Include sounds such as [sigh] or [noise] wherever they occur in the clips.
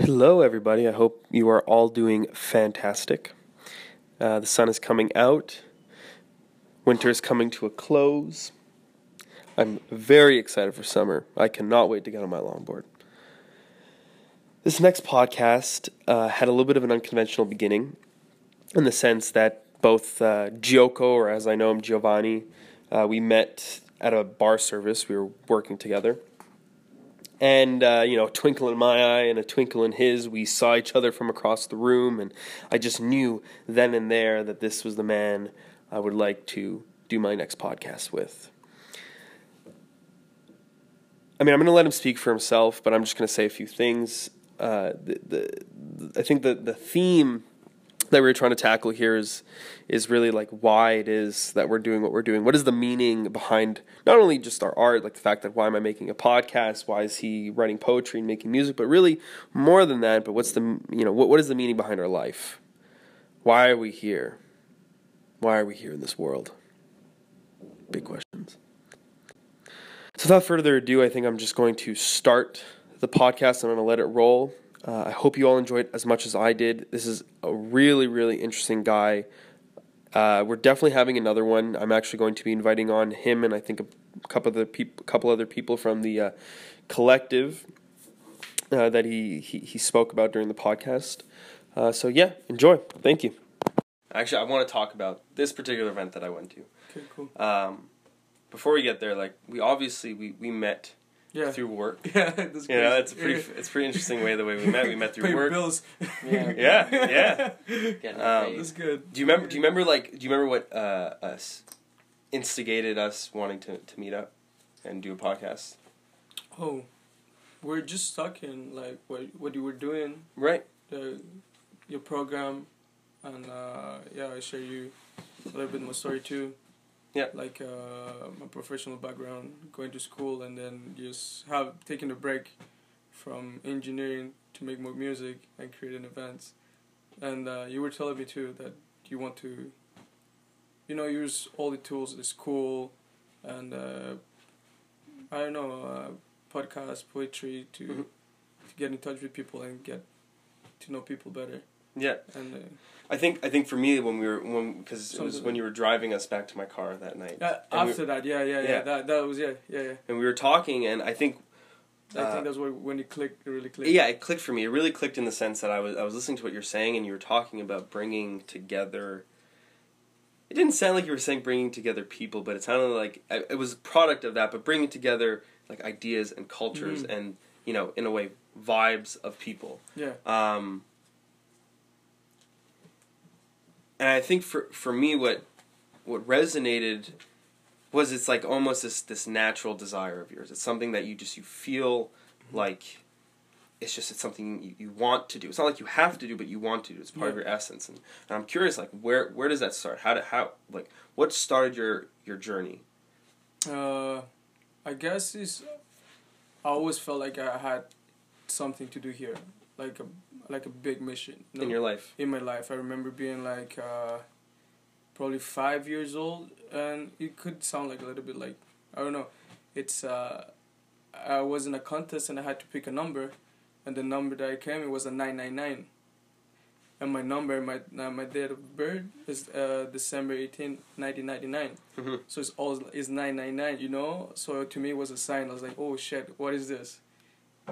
Hello, everybody. I hope you are all doing fantastic. Uh, the sun is coming out, winter is coming to a close. I'm very excited for summer. I cannot wait to get on my longboard. This next podcast uh, had a little bit of an unconventional beginning in the sense that both uh, Gioco, or as I know him, Giovanni, uh, we met at a bar service. We were working together and uh, you know, a twinkle in my eye and a twinkle in his, we saw each other from across the room, and I just knew then and there that this was the man I would like to do my next podcast with. I mean, I'm going to let him speak for himself, but I'm just going to say a few things. Uh, the, the, I think the the theme that we're trying to tackle here is is really like why it is that we're doing what we're doing. What is the meaning behind not only just our art, like the fact that why am I making a podcast? Why is he writing poetry and making music? But really more than that. But what's the you know what what is the meaning behind our life? Why are we here? Why are we here in this world? Big questions. So without further ado, I think I'm just going to start the podcast. I'm going to let it roll. Uh, I hope you all enjoyed as much as I did. This is a really, really interesting guy. Uh, we're definitely having another one. I'm actually going to be inviting on him and I think a couple other people, couple other people from the uh, collective uh, that he, he he spoke about during the podcast. Uh, so yeah, enjoy. Thank you. Actually, I want to talk about this particular event that I went to. Okay, cool. Um, before we get there, like we obviously we, we met Yeah. through work. [laughs] Yeah, that's You know, it's a pretty [laughs] it's a pretty interesting way the way we met. We met [laughs] Pay through your work. bills. Yeah. Yeah, yeah. Um. That's good. Do you remember? Do you remember? Like, do you remember what uh, us instigated us wanting to, to meet up and do a podcast? Oh, we're just talking like what what you were doing, Right. the your program, and uh, yeah, I share you a little bit my story too. Yeah. Like uh, my professional background, going to school, and then just have taken a break from engineering to make more music and creating events. And uh, you were telling me too that you want to, you know, use all the tools at school, and uh, I don't know, uh, podcast, poetry to Mhm. to get in touch with people and get to know people better. Yeah. And uh, I think I think for me when we were when because it was when you were driving us back to my car that night. yeah, And we- after that, yeah, yeah, yeah, Yeah. that that was yeah, yeah, yeah. and we were talking and I think I Uh, think that's where when it clicked, it really clicked. yeah, it clicked for me. It really clicked in the sense that I was I was listening to what you're saying and you were talking about bringing together. It didn't sound like you were saying bringing together people, but it sounded like uh, it was a product of that. But bringing together like ideas and cultures Mhm. and you know in a way vibes of people. yeah, Um, and I think for for me, what what resonated was it's like almost this this natural desire of yours. It's something that you just you feel like it's just it's something you, you want to do. It's not like you have to do, but you want to do. It's part of your essence. And, and I'm curious, like where where does that start? How did how like what started your your journey? uh, I guess is I always felt like I had something to do here, like a like a big mission you in your life? in my life. I remember being like uh, probably five years old, and it could sound like a little bit like I don't know. It's uh, I was in a contest and I had to pick a number, and the number that I came it was a nine nine nine. And my number, my uh, my date of birth is uh, December 18, 1999. Mhm. So it's all is 999, you know. So to me it was a sign. I was like, oh shit, what is this?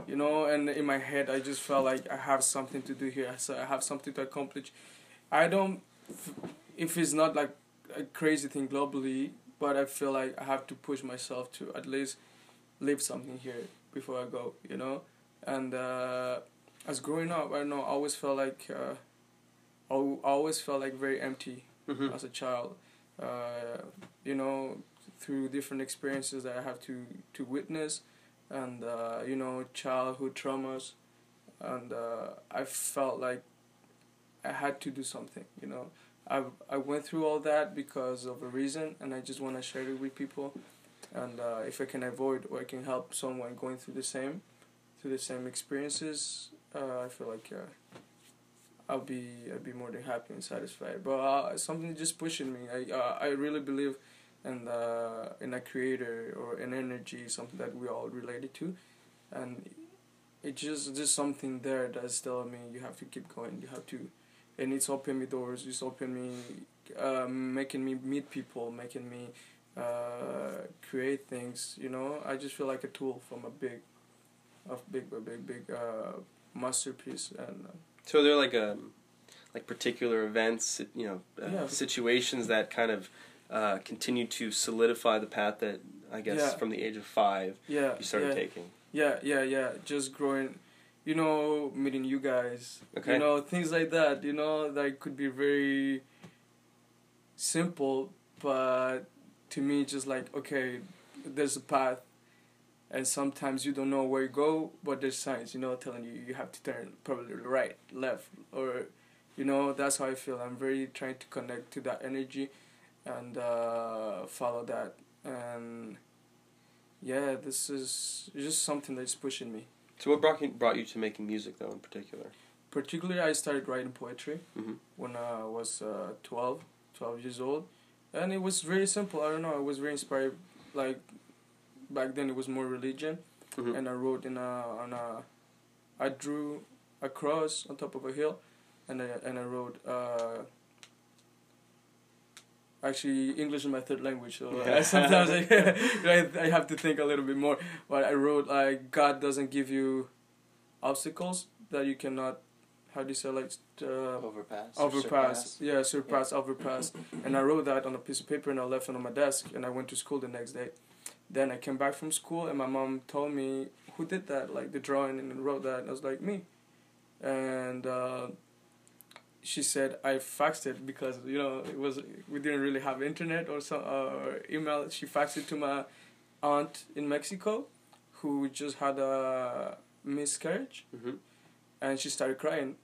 You know, and in my head I just felt like I have something to do here. So I have something to accomplish. I don't, if it's not like a crazy thing globally, but I feel like I have to push myself to at least leave something here before I go. You know, and uh, as growing up, I know. I always felt like. Uh, I always felt like very empty Mhm. as a child. Uh, you know, through different experiences that I have to to witness, and uh, you know, childhood traumas, and uh, I felt like I had to do something. You know, I I went through all that because of a reason, and I just want to share it with people. And uh, if I can avoid or I can help someone going through the same, through the same experiences, uh, I feel like. Uh, I'll be I'll be more than happy and satisfied. But uh, something just pushing me. I I really believe in uh, in a creator or an energy, something that we all related to, and it's just just something there that's telling me you have to keep going. You have to, and it's opening me doors. It's opening me, uh, making me meet people, making me uh, create things. You know, I just feel like a tool from a big, a big, a big, big uh, masterpiece. And uh, So they're like um, like particular events, you know, uh, Yeah. situations that kind of uh, continue to solidify the path that I guess Yeah. from the age of five yeah, you started yeah. taking. Yeah, yeah, yeah. Just growing, you know, meeting you guys. Okay. You know, things like that. You know, that could be very simple, but to me, just like okay, there's a path, and sometimes you don't know where you go, but there's signs, you know, telling you you have to turn probably right, left, or, you know, that's how I feel. I'm very trying to connect to that energy, and uh, follow that, and yeah, this is just something that's pushing me. So what brought you, brought you to making music though in particular? Particularly, I started writing poetry hmm when I was uh, 12, 12 years old. And it was very simple. I don't know. I was very inspired. Like, back then it was more religion. hmm And I wrote in a, on a, I drew a cross on top of a hill. And I, and I wrote, uh, actually English is my third language. So Yeah. I, [laughs] sometimes I, [laughs] [laughs] I, I have to think a little bit more. But I wrote, like, God doesn't give you obstacles that you cannot, how do you say, like, uh, Overpass. or overpass yeah surpass overpass and i wrote that on a piece of paper and i left it on my desk and i went to school the next day then i came back from school and my mom told me who did that like the drawing and wrote that and i was like me and uh, she said i faxed it because you know it was we didn't really have internet or so or email she faxed it to my aunt in mexico who just had a miscarriage hmm and she started crying.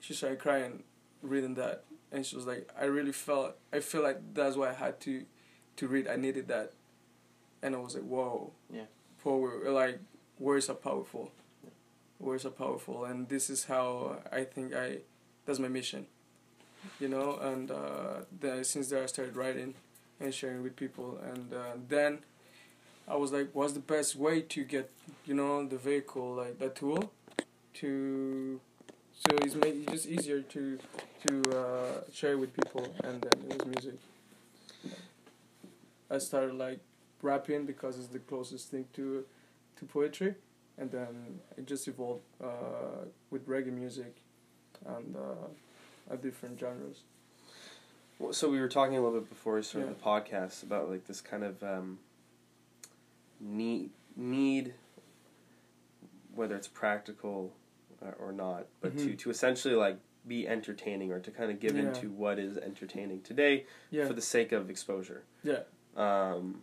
She started crying, reading that, and she was like, "I really felt. I feel like that's why I had to, to read. I needed that." And I was like, "Whoa." Yeah. Power, like words are powerful. Words are powerful, and this is how I think I. That's my mission. You know, and uh, then since there I started writing, and sharing with people, and uh, then. I was like, what's the best way to get, you know, the vehicle, like the tool, to so it's make it just easier to to uh, share with people and then it was music i started like rapping because it's the closest thing to to poetry and then it just evolved uh, with reggae music and uh, a different genres Well, so we were talking a little bit before we started Yeah. the podcast about like this kind of um, need need whether it's practical uh, or not, but to Mhm. to essentially like be entertaining or to kind of give Yeah. into what is entertaining today yeah for the sake of exposure. yeah Um,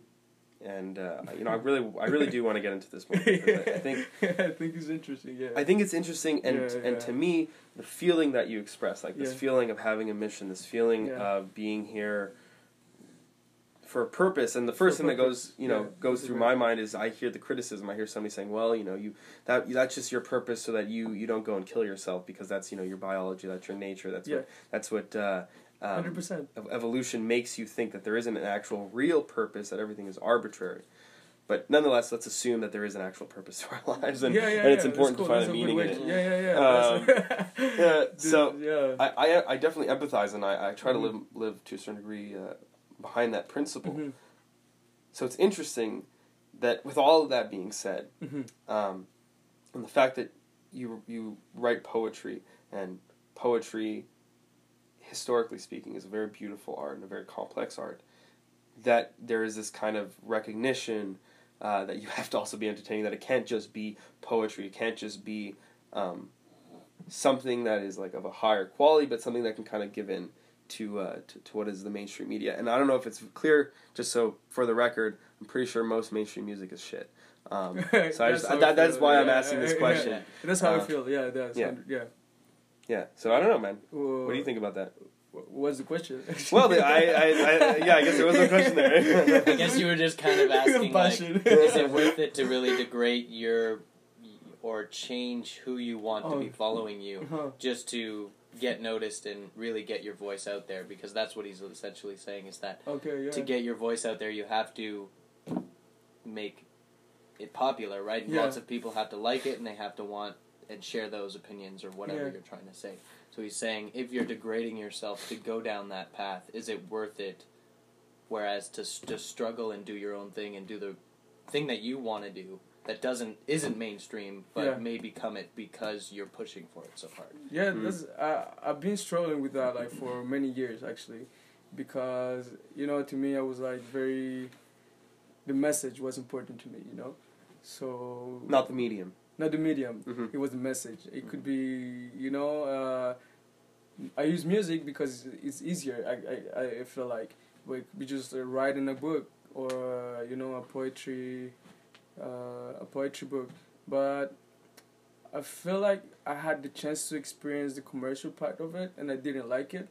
and uh, you know, I really I really do want to get into this more. because I, I think [laughs] i think it's interesting yeah I think it's interesting, and Yeah, and to me, the feeling that you express, like this Yeah. feeling of having a mission, this feeling Yeah. of being here for a purpose, and the first thing that goes, you know, yeah, goes through my mind is I hear the criticism. I hear somebody saying, "Well, you know, you that that's just your purpose, so that you you don't go and kill yourself because that's you know your biology, that's your nature, that's Yeah. what that's what." Uh, um, 100% ev- evolution makes you think that there isn't an actual real purpose, that everything is arbitrary. But nonetheless, let's assume that there is an actual purpose to our [laughs] lives, and, yeah, yeah, and it's yeah, important that's to find That's a meaning in it. Yeah, yeah, yeah. Um, [laughs] [laughs] Dude, so yeah. I, I, I definitely empathize, and I, I try to Mhm. live live to a certain degree uh, behind that principle. Mhm, So it's interesting that with all of that being said, mhm. um, and the fact that you you write poetry and poetry, historically speaking, is a very beautiful art and a very complex art. That there is this kind of recognition uh, that you have to also be entertaining. That it can't just be poetry. It can't just be um, something that is like of a higher quality, but something that can kind of give in to, uh, to to what is the mainstream media. And I don't know if it's clear. Just so for the record, I'm pretty sure most mainstream music is shit. Um, [laughs] so I That's just, I that, that's why I'm Yeah, asking this [laughs] question. yeah. That's how I Uh, feel. Yeah, that's yeah. yeah. Yeah. Yeah. So I don't know, man. Well, What do you think about that? wh- What's the question? Well, the, I, I, I, yeah, I guess there was no question there. I guess you were just kind of [laughs] asking, like, is it worth it to really degrade your or change who you want to Oh. be following you Uh-huh. just to get noticed and really get your voice out there? Because that's what he's essentially saying is that Okay, yeah. to get your voice out there, you have to make it popular, right? And Yeah. Lots of people have to like it, and they have to want and share those opinions or whatever Yeah. you're trying to say. So he's saying, if you're degrading yourself to go down that path, is it worth it? Whereas to s- to struggle and do your own thing and do the thing that you want to do that doesn't isn't mainstream, but Yeah. may become it because you're pushing for it so hard. Yeah, Mm. that's, I I've been struggling with that like for many years actually, because you know to me I was like very, the message was important to me, you know, so Not the medium. Not the medium. hmm It was the message. It could be you know, uh, I use music because it's easier. I I, I feel like like we be just uh, writing a book or uh, you know a poetry, uh, a poetry book, but I feel like I had the chance to experience the commercial part of it and I didn't like it.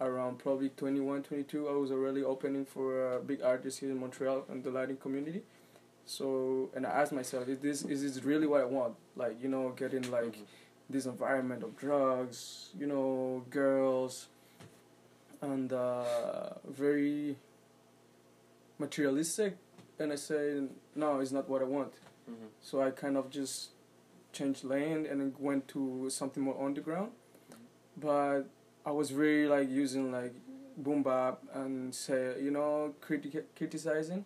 Around probably 21, 22, I was already opening for a big artist here in Montreal in the lighting community. So, and I asked myself, is this is this really what I want? Like, you know, getting like Mhm. this environment of drugs, you know, girls, and uh, very materialistic. And I said, no, it's not what I want. Mhm. So I kind of just changed lane and went to something more underground. But I was really like using like boom bap and say you know criti- criticizing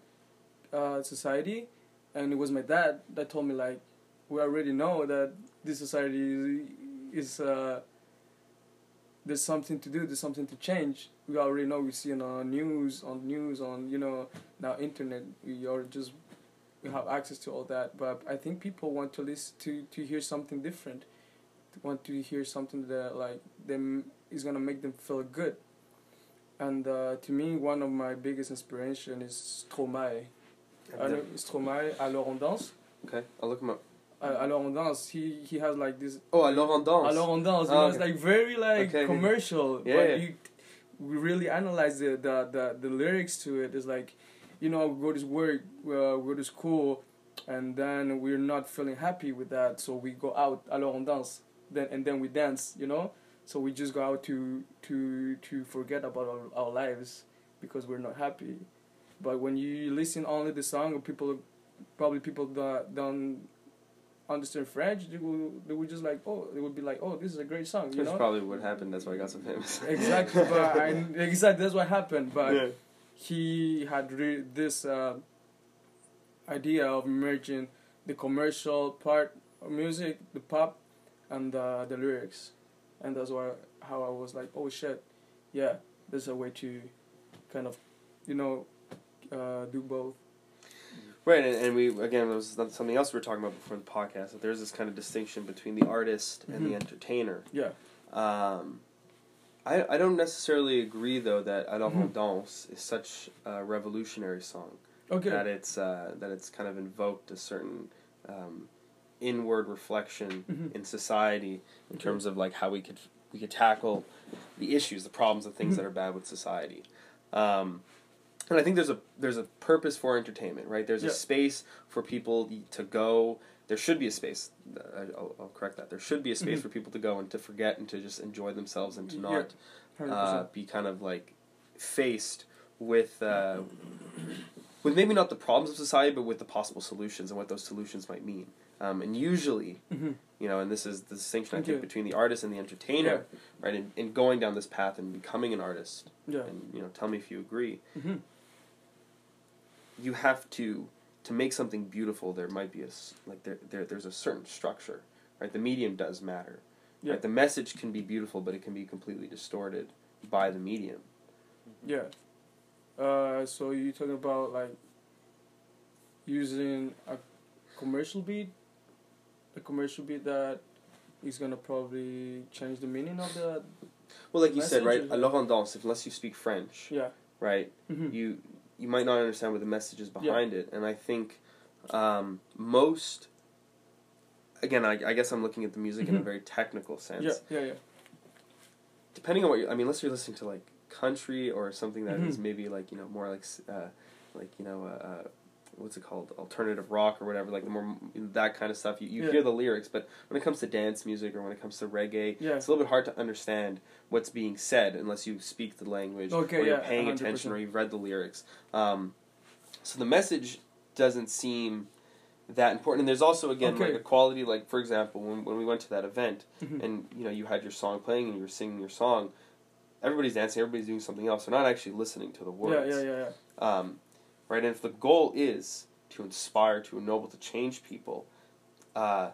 uh, society, and it was my dad that told me like we already know that this society is, is uh, there's something to do, there's something to change. We already know we see it on news, on news, on you know now internet. We are just we have access to all that, but I think people want to listen to to hear something different, want to hear something that like them is gonna make them feel good. And uh, to me, one of my biggest inspiration is Stromae. I know Stromae, Alors on danse. Okay, I'll look him up. Uh, Alors on danse. He he has like this. Oh, alors on danse. Alors on danse. You Oh, know, it's like very like Okay, okay. commercial. Yeah, but yeah. you, we really analyze the, the the the lyrics to it. It's like, you know, we go to work, uh, we go to school, and then we're not feeling happy with that, so we go out. Alors on danse. Then and then we dance. You know. So we just go out to to to forget about our, our lives because we're not happy. But when you listen only the song, people probably people that don't understand French, they will they would just like oh they would be like oh this is a great song you That's know probably what happened. That's why I got so famous. [laughs] exactly but [laughs] I, exactly that's what happened but yeah. he had re- this uh, idea of merging the commercial part of music, the pop, and uh, the lyrics, and that's why how I was like, oh shit, yeah, there's a way to kind of, you know, uh, do both. Right, and, and we again, it was something else we were talking about before the podcast. That there's this kind of distinction between the artist and the Mhm. entertainer. Yeah, Um, I I don't necessarily agree though that Alors Mhm. danse is such a revolutionary song okay, that it's uh, that it's kind of invoked a certain um, inward reflection Mhm. in society in Okay. terms of like how we could we could tackle the issues, the problems, the things Mhm. that are bad with society. Um, and I think there's a there's a purpose for entertainment, right? There's Yeah. a space for people to go. There should be a space. I- I'll, I'll correct that. There should be a space Mhm. for people to go and to forget and to just enjoy themselves and to not hundred uh, be kind of like faced with uh, with maybe not the problems of society, but with the possible solutions and what those solutions might mean. Um, and usually, Mhm. you know, and this is the distinction I think between the artist and the entertainer, right? In, in going down this path and becoming an artist, Yeah. and you know, tell me if you agree. hmm You have to to make something beautiful. There might be a like there, there there's a certain structure, right? The medium does matter. Yeah. Right? The message can be beautiful, but it can be completely distorted by the medium. Yeah. Uh, so you talking about like using a commercial beat, a commercial beat that is gonna probably change the meaning of the Well, like you said, right? Alors on unless you speak French, yeah. right? Mhm. You you might not understand what the message is behind it, and I think um, most. Again, I, I guess I'm looking at the music in a Mhm. very technical sense. Yeah, yeah, yeah. Depending on what you, I mean, unless you're listening to like country or something that is Mhm. maybe like you know more like uh, like you know uh, uh, what's it called alternative rock or whatever like the more that kind of stuff you, you Yeah. hear the lyrics but when it comes to dance music or when it comes to reggae Yeah. it's a little bit hard to understand what's being said unless you speak the language Okay, or you're yeah, paying 100%. attention or you've read the lyrics um, so the message doesn't seem that important. And there's also again Okay. like a quality, like for example, when when we went to that event Mhm. and you know you had your song playing and you were singing your song, everybody's dancing, everybody's doing something else. They're not actually listening to the yeah, words. yeah, yeah, yeah. Um, right, and if the goal is to inspire, to ennoble, to change people, uh,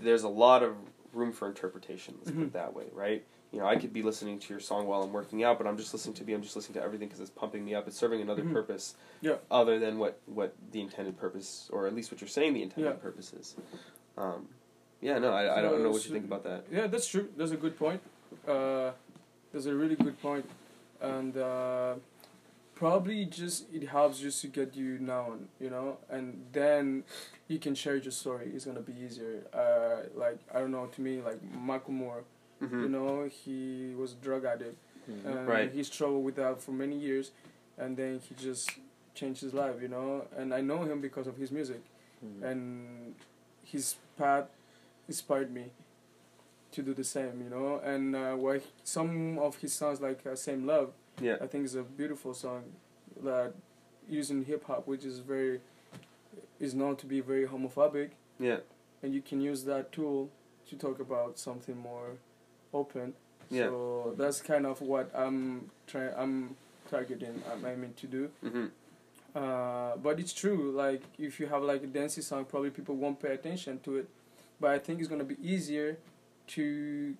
there's a lot of room for interpretation. Let's put Mhm. it that way, right? You know, I could be listening to your song while I'm working out, but I'm just listening to me. I'm just listening to everything because it's pumping me up. It's serving another Mhm. purpose, Yeah. other than what what the intended purpose, or at least what you're saying the intended Yeah. purpose is. Um, yeah, no, I, I don't know what you think about that. Yeah, that's true. That's a good point. Uh, that's a really good point, and uh, probably just it helps just to get you known, you know, and then you can share your story. It's gonna be easier. Uh, like I don't know, to me, like Macklemore, Mhm. you know, he was a drug addict, Mhm. and Right. he struggled with that for many years, and then he just changed his life, you know. And I know him because of his music Mhm. and his path inspired me to do the same you know and uh, what some of his songs like uh, same love Yeah, i think it's a beautiful song that using hip-hop which is very is known to be very homophobic yeah, and you can use that tool to talk about something more open Yeah. so that's kind of what i'm trying i'm targeting i'm aiming to do hmm uh, but it's true. Like if you have like a dancey song, probably people won't pay attention to it. But I think it's gonna be easier to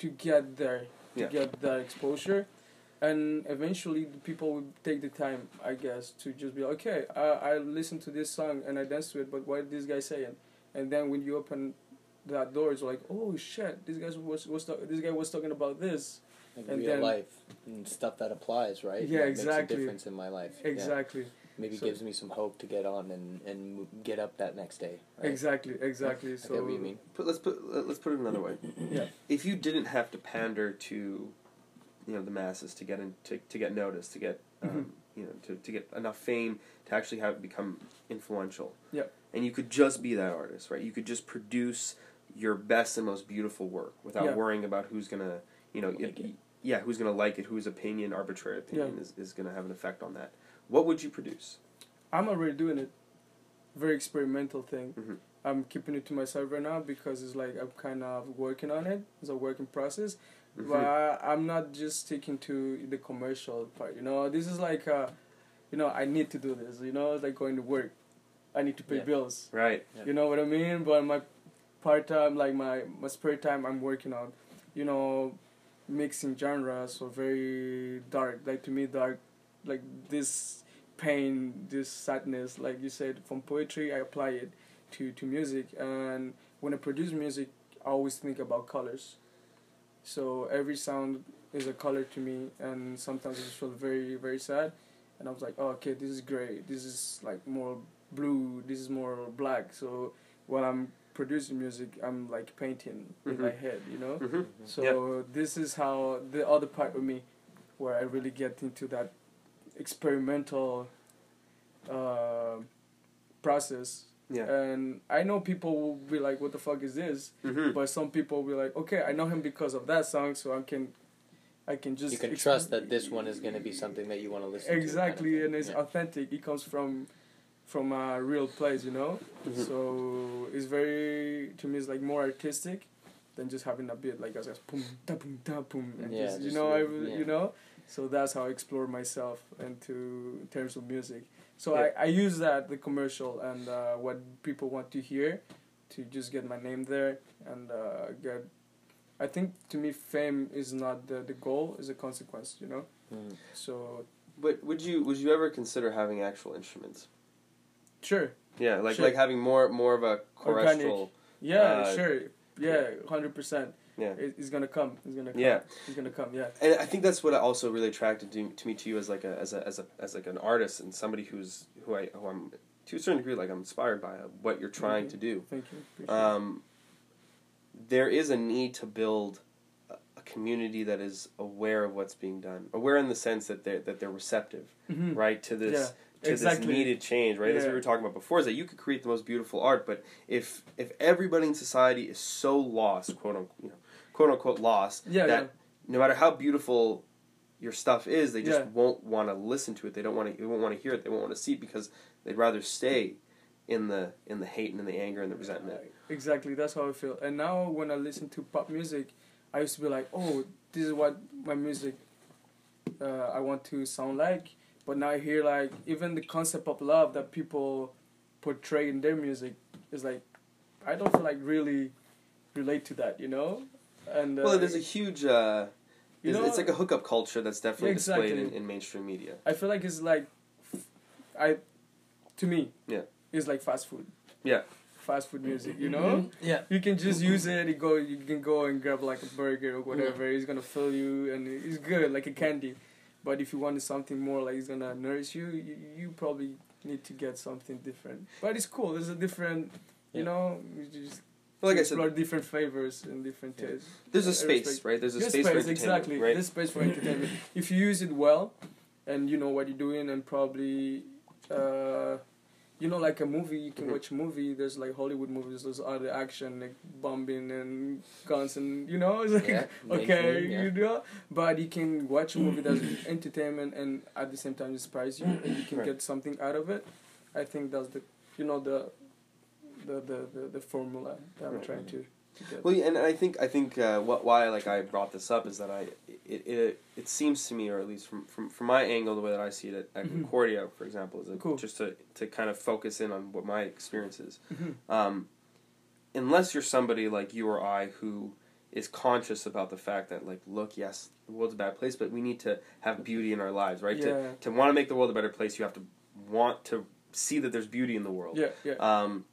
to get there, to Yeah. get that exposure, and eventually the people will take the time, I guess, to just be like, okay. I I listen to this song and I dance to it, but what is this guy saying? And then when you open that door, it's like, oh shit, this guy was was talk- this guy was talking about this. Like and real then- life and stuff that applies, right? Yeah, That exactly. Makes a difference in my life. Yeah. Exactly. Maybe So- gives me some hope to get on and and mo- get up that next day. Right? Exactly. Exactly. I so get what you mean. Put, let's put let's put it another way. [coughs] Yeah. if you didn't have to pander to, you know, the masses to get in to, to get noticed, to get um, Mhm. you know to, to get enough fame to actually have it become influential. Yep. And you could just be that artist, right? You could just produce your best and most beautiful work without Yeah. worrying about who's gonna, you know, Like y- it. Yeah, who's gonna like it, whose opinion, arbitrary opinion Yeah. is, is gonna have an effect on that. What would you produce? I'm already doing it. Very experimental thing. Mhm. I'm keeping it to myself right now because it's like I'm kind of working on it. It's a working process, Mhm. but I, I'm not just sticking to the commercial part. You know, this is like, uh, you know, I need to do this. You know, it's like going to work. I need to pay Yeah. bills. Right. Yeah. You know what I mean? But my part time, like my my spare time, I'm working on, you know, mixing genres. So very dark. Like to me, dark, like this pain, this sadness. Like you said, from poetry, I apply it to to music. And when I produce music, I always think about colors. So every sound is a color to me, and sometimes I just feel very very sad. And I was like, oh, okay, this is gray. This is like more blue. This is more black. So when I'm producing music, I'm like painting in my Mhm. head, you know. hmm So this is how the other part of me, where I really get into that experimental uh, process. Yeah. And I know people will be like, "What the fuck is this?" hmm But some people will be like, "Okay, I know him because of that song, so I can, I can just You can ex- trust that this one is going to be something that you want to listen to. kind of exactly, and it's Yeah. authentic. It comes from, from a real place, you know. Mhm. So it's very to me it's like more artistic than just having a beat like I said boom da boom da boom and Yeah, just, you just know I, yeah. you know so that's how I explore myself into in terms of music. So Yeah. I, I use that the commercial and uh, what people want to hear to just get my name there and uh, get. I think to me fame is not the the goal is a consequence you know Mm. so But would you would you ever consider having actual instruments? Sure Yeah, like Sure. like having more more of a Organic. yeah Uh, sure yeah hundred percent Yeah. it, it's gonna come it's gonna come Yeah. it's gonna come yeah And I think that's what also really attracted to, to me to you as like a as a as a as like an artist and somebody who's who I who I'm to a certain degree like I'm inspired by uh, what you're trying Mhm. to do. Thank you. Appreciate. Um, there is a need to build a, community that is aware of what's being done, aware in the sense that they are that they're receptive, Mhm. right, to this Yeah, to exactly. this needed change, right? As we were talking about before, is that you could create the most beautiful art, but if if everybody in society is so lost, quote unquote, you know, quote unquote lost, Yeah, that yeah. no matter how beautiful your stuff is, they just Yeah. won't want to listen to it. They don't want to. They won't want to hear it. They won't want to see it because they'd rather stay in the in the hate and in the anger and the resentment. Exactly, that's how I feel. And now when I listen to pop music, I used to be like, oh, this is what my music uh, I want to sound like. But now I hear like even the concept of love that people portray in their music is like, I don't feel like really relate to that, you know. And uh, Well, there's a huge. Uh, You it's, know- it's like a hookup culture that's definitely displayed in, in mainstream media. I feel like it's like, I, to me, Yeah. it's like fast food. Yeah. Fast food music, you know. Yeah. You can just use it. You go. You can go and grab like a burger or whatever. It's gonna fill you, and it's good, like a candy. But if you want something more, like it's gonna nourish you, you, you probably need to get something different. But it's cool. There's a different, you Yeah. know, you just Like I said, explore different flavors and different Yeah. tastes. there's a I space, respect- right? There's a There's space, for space, entertainment, exactly. right? There's space for entertainment. if you use it well, and you know what you're doing, and probably, uh, you know, like a movie, you can Mhm. watch a movie. There's like Hollywood movies. There's other action, like bombing and guns, and you know, it's like Yeah, [laughs] okay, yeah. you know. But you can watch a movie that's [coughs] entertainment and at the same time inspires you, and you can Right. get something out of it. I think that's the, you know, the, the the the, the formula that I'm Right. trying to. Well, yeah, and I think I think uh, what why like I brought this up is that I it, it it seems to me, or at least from from, from my angle, the way that I see it at, at Mhm. Concordia, for example, is a, Cool. just to to kind of focus in on what my experience is. Mhm. Um, unless you're somebody like you or I who is conscious about the fact that like look yes the world's a bad place but we need to have beauty in our lives right Yeah. to to want to make the world a better place you have to want to see that there's beauty in the world Yeah, yeah. um,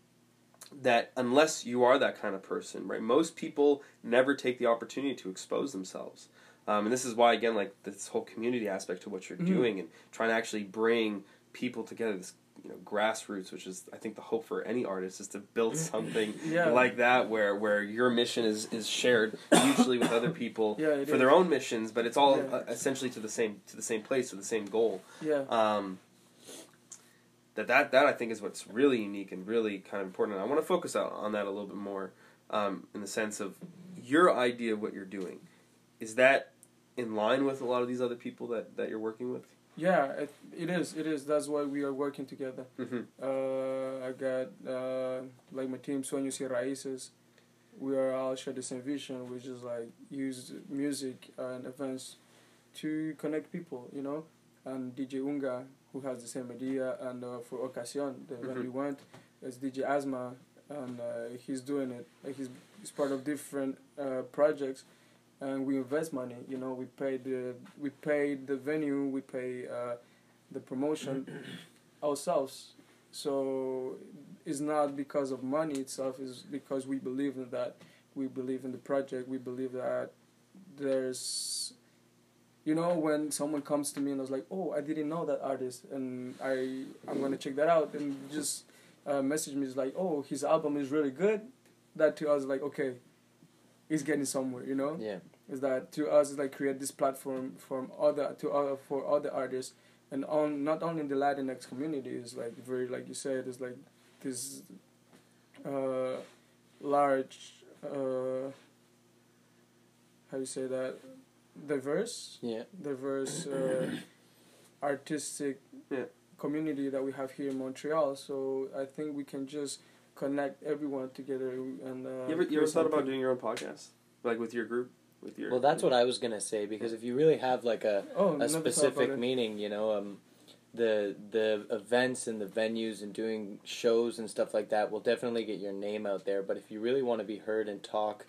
that unless you are that kind of person, right? Most people never take the opportunity to expose themselves, um, and this is why again, like this whole community aspect to what you're Mhm. doing and trying to actually bring people together. This you know grassroots, which is I think the hope for any artist is to build something [laughs] Yeah. like that where where your mission is is shared [coughs] usually with other people Yeah, for their own missions, but it's all Yeah. uh, essentially to the same to the same place to the same goal Yeah. um, that that that I think is what's really unique and really kind of important. And I want to focus out on that a little bit more, um, in the sense of your idea of what you're doing. Is that in line with a lot of these other people that, that you're working with? Yeah, it, it is. It is. That's why we are working together. Mm-hmm. Uh, I got uh, like my team, Sueños y Raíces. We are all share the same vision, which is like use music and events to connect people, you know. And DJ Unga, who has the same idea, and uh, for Ocasión, the when Mhm. we went, is DJ Asma, and uh, he's doing it. Like he's, he's part of different uh, projects, and we invest money. You know, we pay the we pay the venue, we pay uh, the promotion [coughs] ourselves. So it's not because of money itself. It's because we believe in that. We believe in the project. We believe that there's, you know, when someone comes to me and I was like, "Oh, I didn't know that artist," and I I'm gonna check that out, and just uh, message me is like, "Oh, his album is really good." That to us like, okay, he's getting somewhere, you know Yeah. is that to us is like create this platform from other to other for other artists and on not only in the Latinx community is like very like you said is like this uh large uh how you say that diverse Yeah. diverse uh, [coughs] artistic Yeah. community that we have here in Montreal so I think we can just connect everyone together and uh, You ever, you ever thought about doing your own podcast? Like with your group? With your Well, that's what I was gonna say because if you really have like a oh, a never thought about specific meaning, you know, um, the the events and the venues and doing shows and stuff like that will definitely get your name out there. But if you really want to be heard and talk,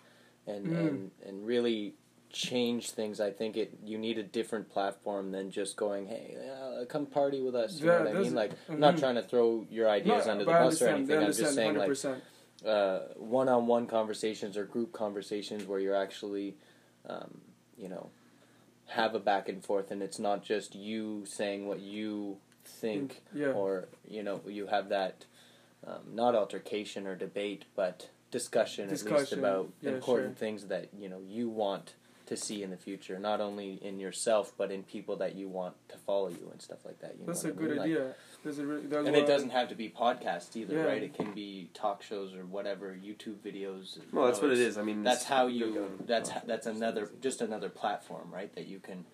and Mm. and and really change things, I think it you need a different platform than just going, hey, uh, come party with us. You Yeah, know what I mean? Like, I'm not mhm. trying to throw your ideas No, under the bus or anything. I'm just saying, like, 100%. uh, one-on-one conversations or group conversations where you're actually, um, you know, have a back and forth, and it's not just you saying what you think, yeah. or you know, you have that um, not altercation or debate, but discussion, at least about yeah, important sure. things that you know you want to see in the future, not only in yourself but in people that you want to follow you and stuff like that. You That's know a what I good mean? Like, idea. That's a really, that's and it doesn't have to be podcasts either, Yeah. right? It can be talk shows or whatever, YouTube videos. you Well, that's know, what it's- I mean, That's how you're you. That's that's another just another platform, right? That you can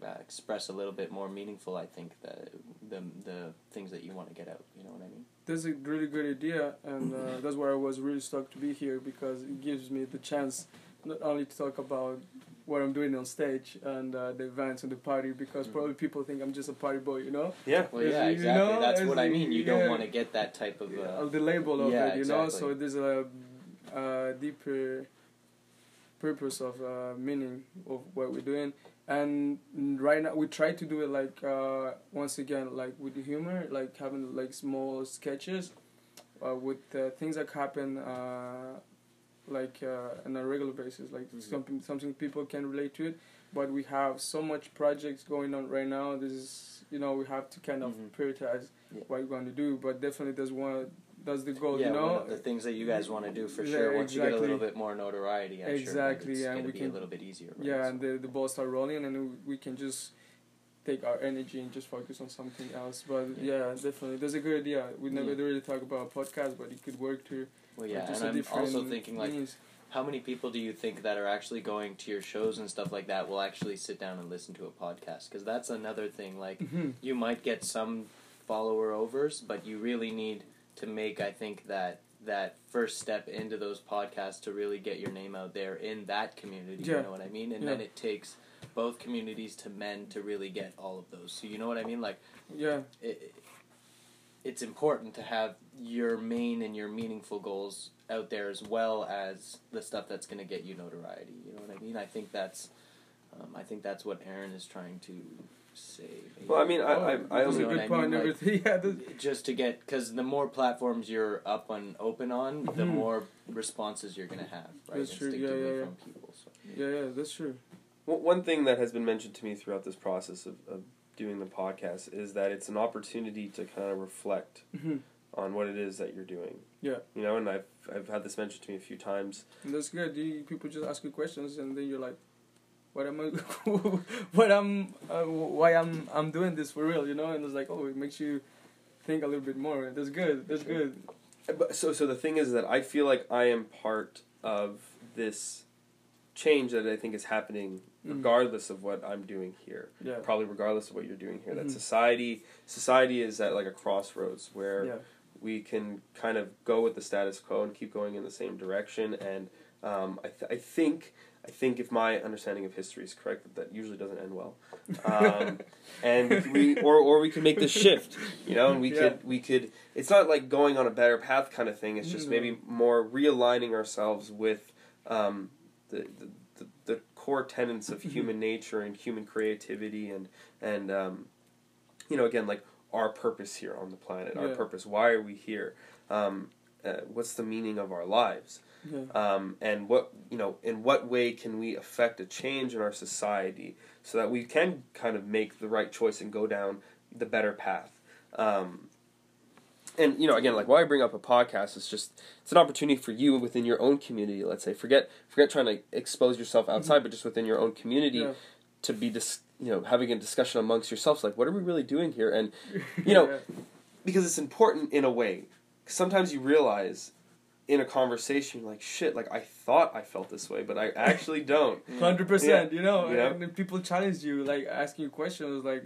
uh, express a little bit more meaningful. I think the the the things that you want to get out. You know what I mean? That's a really good idea, and uh, that's why I was really stoked to be here because it gives me the chance not only to talk about what I'm doing on stage and uh, the events and the party because Mhm. probably people think I'm just a party boy, you know, Yeah. Well, yeah, it, you exactly. know, That's is what I mean. You yeah. don't want to get that type of. uh, the label of yeah, it, you know. So there's a, a deeper purpose of uh, meaning of what we're doing, and right now we try to do it like uh, once again like with the humor, like having like small sketches, uh, with uh, things that happen. Like uh, on a regular basis, like Mhm. something something people can relate to it. But we have so much projects going on right now. This is you know we have to kind of Mhm. prioritize Yeah. what we're going to do. But definitely, there's one that's the goal. yeah, you know, the things that you guys want to do for Yeah, sure. Once you get a little bit more notoriety, I'm Exactly, sure and we can- a little bit easier. Right? yeah, So- and the the ball start rolling, and we can just take our energy and just focus on something else. But Yeah. yeah, definitely, that's a good idea. We never Yeah. really talk about a podcast, but it could work too. Well, yeah, just and I'm also thinking like, how many people do you think that are actually going to your shows and stuff like that will actually sit down and listen to a podcast? Because that's another thing. Like, Mhm. you might get some follower overs, but you really need to make, I think, that that first step into those podcasts to really get your name out there in that community. Yeah. You know what I mean? And then it takes both communities to mend to really get all of those. So you know what I mean? Like yeah, it, it's important to have your main and your meaningful goals out there as well as the stuff that's going to get you notoriety. You know what I mean? I think that's, um, I think that's what Aaron is trying to say. maybe. Well, I mean, I, I, I that's You a only know what I mean? Like- everything. [laughs] Yeah, that's, just to get because the more platforms you're up and open on, the Mhm. more responses you're gonna have, right? That's true, yeah, yeah, yeah. from people. So. yeah, yeah, that's true. Well, one thing that has been mentioned to me throughout this process of, of doing the podcast is that it's an opportunity to kind of reflect Mhm. On what it is that you're doing. Yeah. You know, and I've I've had this mentioned to me a few times. And that's good. You, people just ask you questions, and then you're like, "What am I? [laughs] what I'm? Uh, why I'm? I'm doing this for real?" You know? And it's like, oh, it makes you think a little bit more. That's good. That's good. But so so the thing is that I feel like I am part of this change that I think is happening Mhm. regardless of what I'm doing here. Yeah. Probably regardless of what you're doing here. That Mhm. society society is at like a crossroads where Yeah. We can kind of go with the status quo and keep going in the same direction. And um, I, th- I think I think if my understanding of history is correct, that, that usually doesn't end well. Um, [laughs] and we or or we can make this shift, you know, and we Yeah. could we could. It's not like going on a better path kind of thing. It's just maybe more realigning ourselves with um, the, the the the core tenets of [laughs] human nature and human creativity and and um, you know again like our purpose here on the planet, our purpose. Why are we here? Um, uh, what's the meaning of our lives? Yeah. um, and what you know in what way can we affect a change in our society so that we can kind of make the right choice and go down the better path um, and you know again like why i bring up a podcast is just it's an opportunity for you within your own community let's say forget forget trying to expose yourself outside but just within your own community Yeah. to be dis- you know having a discussion amongst yourselves like what are we really doing here and [laughs] you know, Yeah. because it's important in a way. Sometimes you realize in a conversation, like shit, like I thought I felt this way, but I actually [laughs] don't. Hundred percent, you know, know? and people challenge you, like asking you questions, like,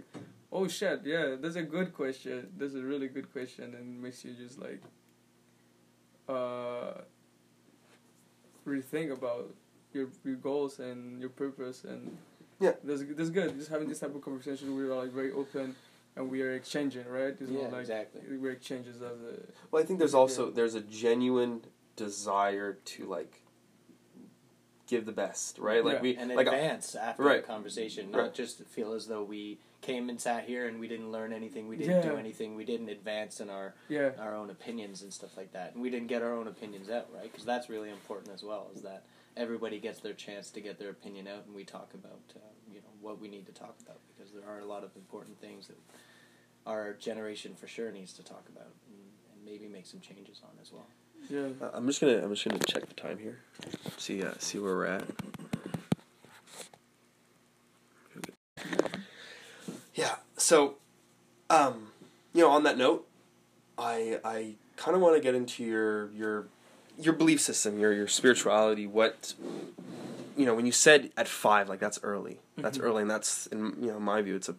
"Oh shit, yeah, that's a good question. That's a really good question," and makes you just like, uh, rethink about your your goals and your purpose, and Yeah. that's that's good. Just having this type of conversation, we're like very open, and we are exchanging, right? It's Yeah, like exactly. we're exchanges of the Well, I think there's also there's a genuine desire to like give the best, right? Like Yeah. we and like advance after right. the conversation, not Right. just feel as though we came and sat here and we didn't learn anything, we didn't do anything, we didn't advance in our yeah. our own opinions and stuff like that, and we didn't get our own opinions out, right? Because that's really important as well, is that everybody gets their chance to get their opinion out, and we talk about uh, you know what we need to talk about because there are a lot of important things that our generation for sure needs to talk about and, and maybe make some changes on as well. Yeah. Uh, I'm just gonna I'm just gonna check the time here, see uh, see where we're at. Yeah. So, um, you know, on that note, I I kind of want to get into your your your belief system, your your spirituality. What you know when you said at five, like that's early. That's Mhm. early, and that's in you know my view, it's a,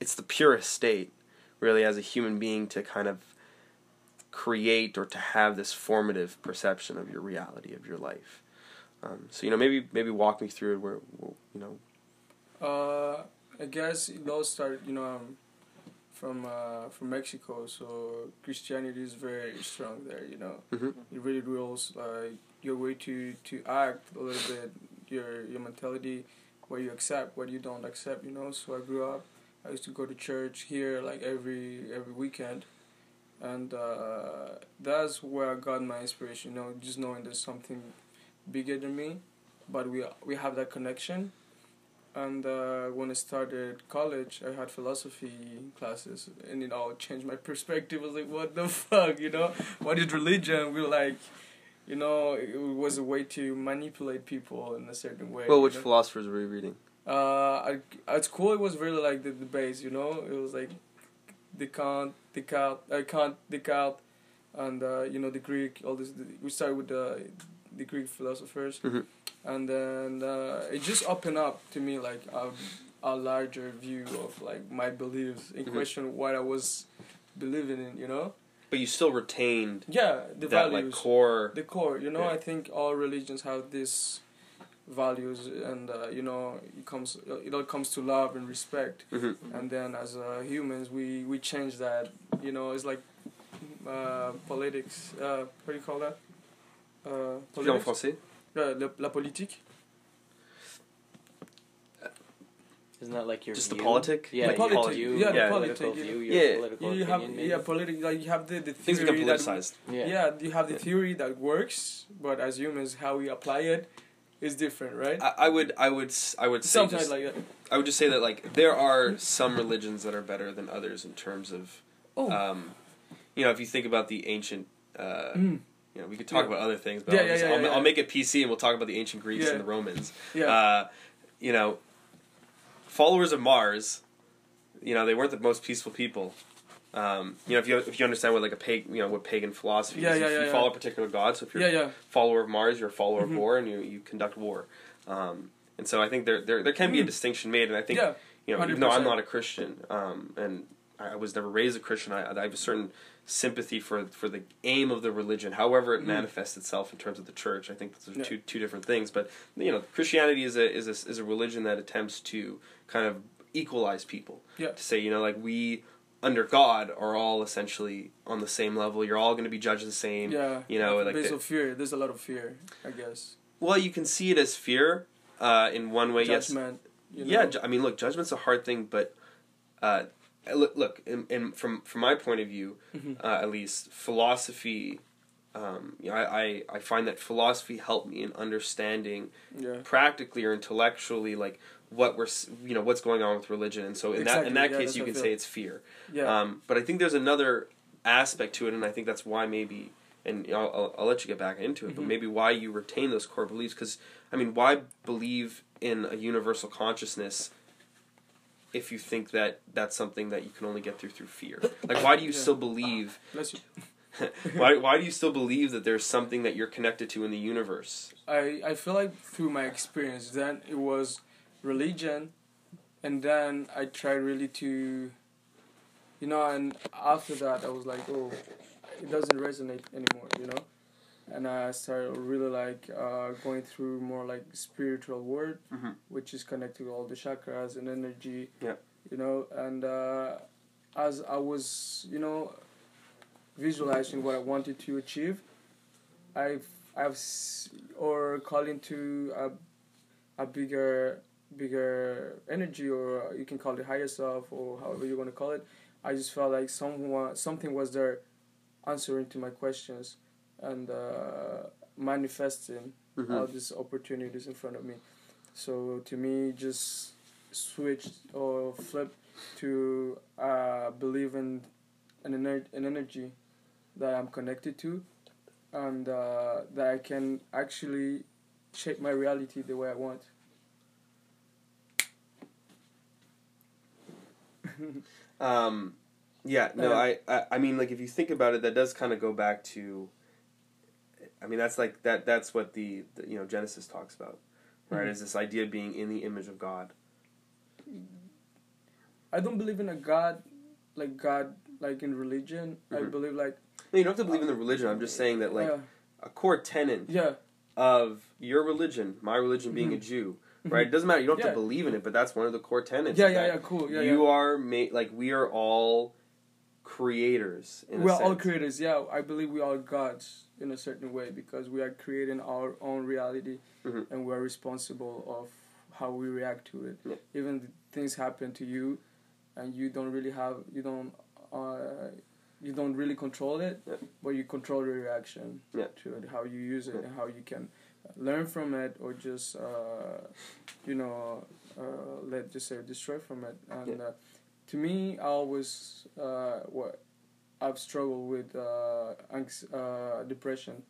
it's the purest state, really, as a human being to kind of create or to have this formative perception of your reality of your life. Um, so you know maybe maybe walk me through it where where, you know Uh, I guess it all started, you know, um, from uh, from Mexico. So Christianity is very strong there. You know, Mhm. it really rules like your way to to act a little bit, your your mentality, what you accept, what you don't accept. You know. So I grew up. I used to go to church here like every every weekend, and uh, that's where I got my inspiration. You know, just knowing there's something bigger than me, but we we have that connection and uh, when I started college, I had philosophy classes, and it all changed my [laughs] perspective. I was like, "What the fuck?" You know, what is religion? We were like, you know, it was a way to manipulate people in a certain way. well you which know? philosophers were you reading? Uh, I, at school, it was really like the debates. You know, it was like Descartes, Descartes, uh, Kant, Descartes, and uh, you know the Greek. All this. We started with the the Greek philosophers, Mhm. And then uh, it just opened up to me like a, a larger view of like my beliefs in Mhm. question what I was believing in. You know. But you still retained Yeah, the that values. like core. the core you know Yeah. i think all religions have these values and uh, you know it comes it all comes to love and respect Mhm. and then as uh, humans we we change that you know it's like uh, politics uh, what do you call that uh, Tu dis en politics? Français? Uh, la, la politique Isn't that like your Just the view? politic? Yeah, The your politic, view, yeah, the politic, political yeah. view, your Yeah. political you have opinion, yeah politic like you have the, the Things become theory that yeah. yeah you have the Yeah. theory that works but as humans how we apply it is different right I, I would, I would, s- I would say, sometimes just, like that I would just say that like there are some religions that are better than others in terms of, oh um, you know, if you think about the ancient, uh, Mm. You know, we could talk Yeah. about other things, but Yeah, I'll, just, I'll, I'll make it PC and we'll talk about the ancient Greeks and the Romans. yeah Uh, you know, followers of Mars, you know, they weren't the most peaceful people. Um, you know, if you if you understand what like a pagan, you know, what pagan philosophy Yeah, is, yeah, if yeah, you yeah. follow a particular god. So if you're yeah yeah follower of Mars, you're a follower Mhm. of war, and you, you conduct war. Um, and so I think there there, there can be a Mm. distinction made, and I think you know even though I'm not a Christian, um, and I I was never raised a Christian, I, I have a certain sympathy for for the aim of the religion, however it Mm. manifests itself in terms of the church. I think those are Yeah. two two different things. But you know, Christianity is a is a, is a religion that attempts to kind of equalize people. Yeah. To say you know like we under God are all essentially on the same level. You're all going to be judged the same. yeah you know, like there's the- a fear there's a lot of fear I guess Well, you can see it as fear uh, in one way. Yes. judgment you know? Yeah. I mean, look, judgment's a hard thing, but uh, look, look, in, in, from from my point of view, Mhm. uh, at least, philosophy. Um, you know, I, I, I find that philosophy helped me in understanding yeah practically or intellectually like what we're you know what's going on with religion, and so in that in that yeah, case you can say it's fear. yeah Um, but I think there's another aspect to it, and I think that's why maybe, and I'll, I'll, I'll let you get back into it, but Mhm. maybe why you retain those core beliefs. Because, I mean, why believe in a universal consciousness if you think that that's something that you can only get through through fear? [laughs] Like, why do you Yeah. still believe? Ah, bless you. [laughs] why, why do you still believe that there's something that you're connected to in the universe? I, I feel like through my experience then it was religion and then I tried really to you know and after that I was like oh it doesn't resonate anymore you know and I started really like uh, going through more like spiritual word Mhm. which is connected to all the chakras and energy Yeah. you know and uh, as I was you know visualizing what I wanted to achieve I've I've s- or calling to a a bigger bigger energy or you can call it higher self or however you want to call it. I just felt like someone something was there answering to my questions and uh, manifesting Mm-hmm. all these opportunities in front of me. So to me, just switch or flip to uh, believe in an, ener- an energy that I'm connected to, and uh, that I can actually shape my reality the way I want. [laughs] Um, yeah, no, I, I, I mean, like if you think about it, that does kind of go back to. I mean, that's like that. That's what the, the you know Genesis talks about, right? Mhm. Is this idea of being in the image of God? I don't believe in a God, like God, like in religion. I Mhm. believe like No, you don't have to believe in the religion. I'm just saying that like yeah, a core tenet yeah, of your religion, my religion being a Mhm. Jew, Mhm. right? It doesn't matter. You don't have Yeah. to believe in it, but that's one of the core tenets. yeah, yeah, yeah, cool, yeah, you yeah. are made like we are all creators. In we a are all creators. Yeah, I believe we are gods in a certain way because we are creating our own reality, Mhm. and we are responsible of how we react to it. Yeah. Even things happen to you, and you don't really have you don't uh, you don't really control it, Yeah. but you control your reaction Yeah. to it, how you use it, and how you can learn from it, or just uh, you know uh, let just say destroy from it. And Yeah. uh, to me, I always uh, what I've struggled with uh, anx- uh, depression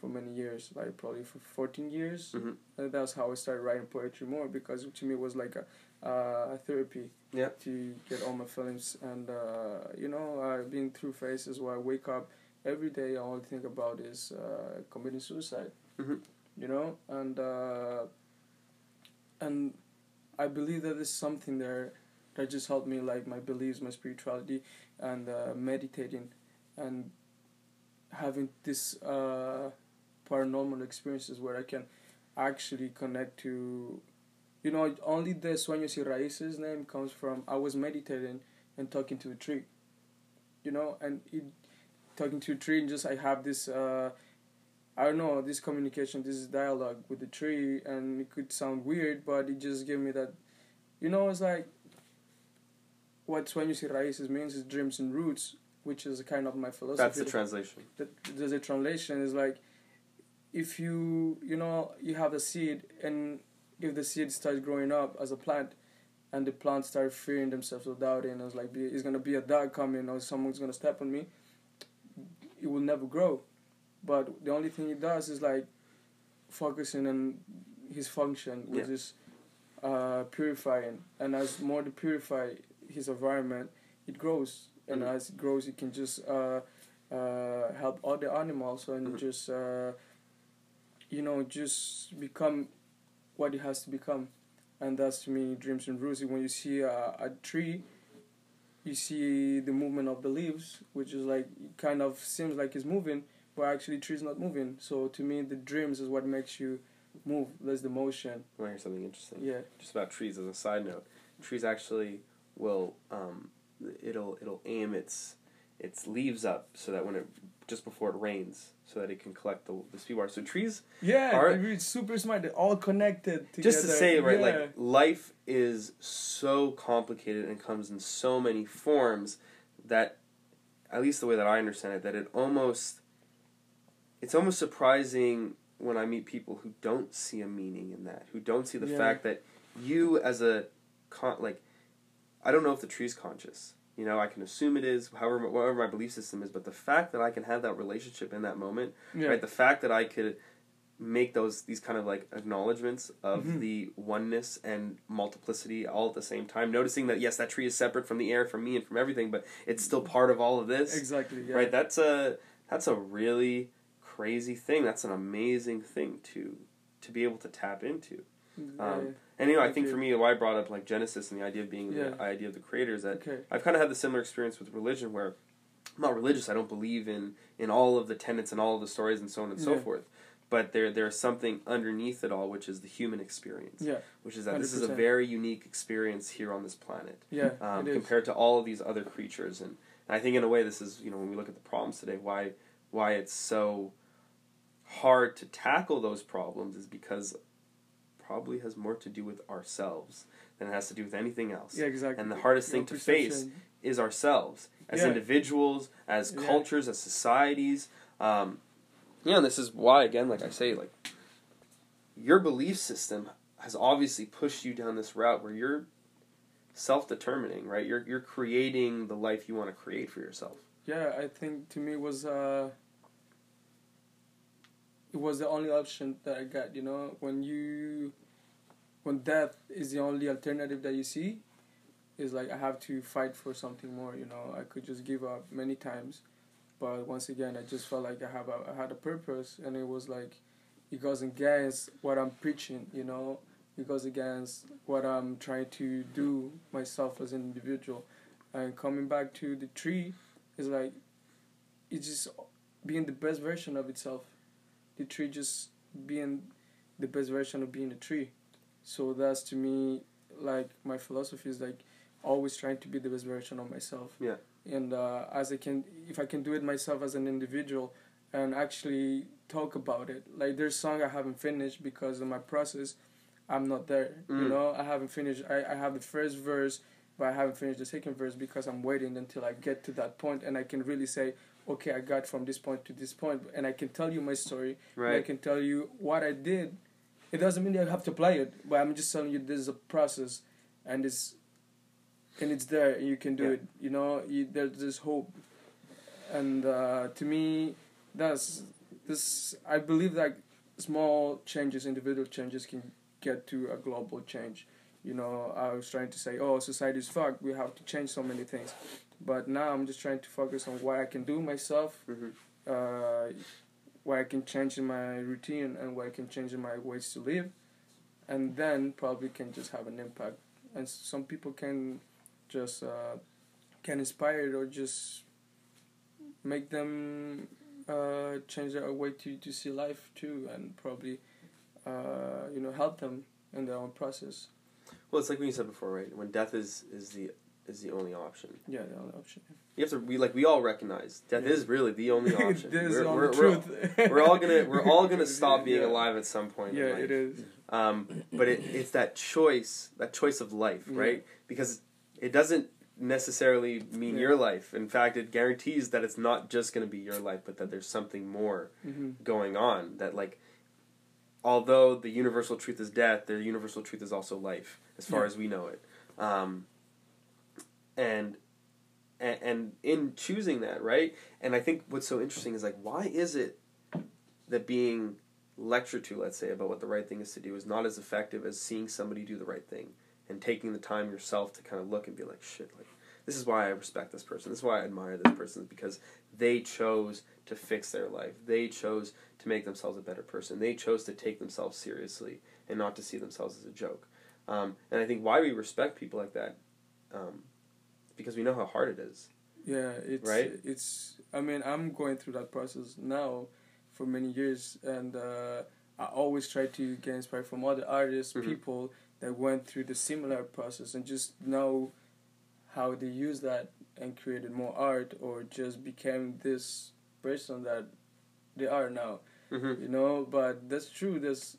for many years, like probably for 14 years. Mhm. And that's how I started writing poetry more because to me it was like a, uh, a therapy Yeah. to get all my feelings. And, uh, you know, I've been through phases where I wake up every day, all I think about is uh, committing suicide, Mhm. you know? And, uh, and I believe that there's something there that just helped me, like my beliefs, my spirituality, and uh, meditating and having this uh, paranormal experiences where I can actually connect to, you know, only the Sueños y Raíces name comes from I was meditating and talking to a tree, you know, and it, talking to a tree and just I have this, uh, I don't know, this communication, this dialogue with the tree, and it could sound weird, but it just gave me that, you know, it's like what Sueños y Raíces means is dreams and roots, which is kind of my philosophy. That's the translation. that there's a translation is like if you you know you have a seed and if the seed starts growing up as a plant and the plant starts fearing themselves or doubting it's like it's gonna be a dog coming or someone's gonna step on me it will never grow but the only thing it does is like focusing on his function which Yeah. is uh, purifying and as more to purify his environment it grows and Mhm. as it grows it can just uh, uh, help other animals and Mhm. just uh, you know just become what it has to become and that's to me dreams and roots when you see a, a tree you see the movement of the leaves which is like kind of seems like it's moving but actually tree's not moving so to me the dreams is what makes you move there's the motion I want to hear something interesting. yeah Just about trees as a side note. Trees actually will um, it'll it'll aim its its leaves up so that when it just before it rains so that it can collect the the speed water. So trees yeah Are- they're super smart they're all connected together just to say right yeah. like life is so complicated and comes in so many forms that at least the way that i understand it that it almost it's almost surprising when i meet people who don't see a meaning in that who don't see the Yeah. fact that you as a con- like i don't know if the tree's conscious you know i can assume it is however whatever my belief system is but the fact that i can have that relationship in that moment yeah. right the fact that i could make those these kind of like acknowledgments of Mhm. the oneness and multiplicity all at the same time noticing that yes that tree is separate from the air from me and from everything but it's still part of all of this exactly yeah. right that's a that's a really crazy thing that's an amazing thing to to be able to tap into Yeah. um, and you know i think for me why i brought up like genesis and the idea of being Yeah. the idea of the creator is that okay I've kind of had the similar experience with religion where I'm not religious. I don't believe in in all of the tenets and all of the stories and so on and so Yeah. forth. But there there's something underneath it all, which is the human experience. yeah Which is that this is a very unique experience here on this planet yeah um, compared to all of these other creatures. And, and I think in a way this is you know when we look at the problems today, why why it's so hard to tackle those problems is because probably has more to do with ourselves than it has to do with anything else yeah exactly and the hardest thing Your to face is ourselves as Yeah. individuals, as Yeah. cultures, as societies. Um, yeah, and this is why, again, like I say, like your belief system has obviously pushed you down this route where you're self-determining, right? You're you're creating the life you want to create for yourself. Yeah, I think to me it was uh it was the only option that I got, you know, when you when death is the only alternative that you see, is like I have to fight for something more, you know. I could just give up many times. But once again I just felt like I have a, I had a purpose and it was like it goes against what I'm preaching. You know, it goes against what I'm trying to do myself as an individual. And coming back to the tree is like it's just being the best version of itself. The tree just being the best version of being a tree. So that's to me like my philosophy is like always trying to be the best version of myself. Yeah. And uh, as I can, if I can do it myself as an individual, and actually talk about it. Like there's song I haven't finished because of my process. I'm not there. Mm. You know, I haven't finished. I, I have the first verse, but I haven't finished the second verse because I'm waiting until I get to that point and I can really say, okay, I got from this point to this point, and I can tell you my story. and I can tell you what I did. It doesn't mean I have to play it, but I'm just telling you this is a process, and it's and it's there. And you can do Yeah. it. You know, you, there's this hope, and uh, to me, that's this. I believe that small changes, individual changes, can get to a global change. You know, I was trying to say, oh, society's fucked. We have to change so many things, but now I'm just trying to focus on what I can do myself Mhm. uh, where I can change in my routine and where I can change in my ways to live, and then probably can just have an impact. And some people can just uh, can inspire it or just make them uh, change their way to, to see life too, and probably uh, you know help them in their own process. Well, it's like when you said before, right? When death is is the is the only option. Yeah, the only option. You have to we like we all recognize death Yeah. is really the only [laughs] option. this is we're, the we're, we're- truth. we're all gonna we're all gonna [laughs] stop being Yeah. alive at some point. Yeah, in life. it is. Um, but it, it's that choice, that choice of life, Yeah. right? Because it doesn't necessarily mean your life. In fact, it guarantees that it's not just to be your life, but that there's something more hmm going on. That like, although the universal truth is death, the universal truth is also life, as far as we know it. Um, and and, in choosing that, right? And I think what's so interesting is like, why is it that being lectured to, let's say, about what the right thing is to do, is not as effective as seeing somebody do the right thing and taking the time yourself to kind of look and be like, shit, like this is why I respect this person. This is why I admire this person because they chose to fix their life. They chose to make themselves a better person. They chose to take themselves seriously and not to see themselves as a joke. Um, and I think why we respect people like that, um, because we know how hard it is. Yeah, it's Right? It's. I mean, I'm going through that process now for many years, and uh, I always try to get inspired from other artists, Mhm. people that went through the similar process, and just know how they use that and created more art, or just became this person that they are now. Mm-hmm. You know, but that's true. There's,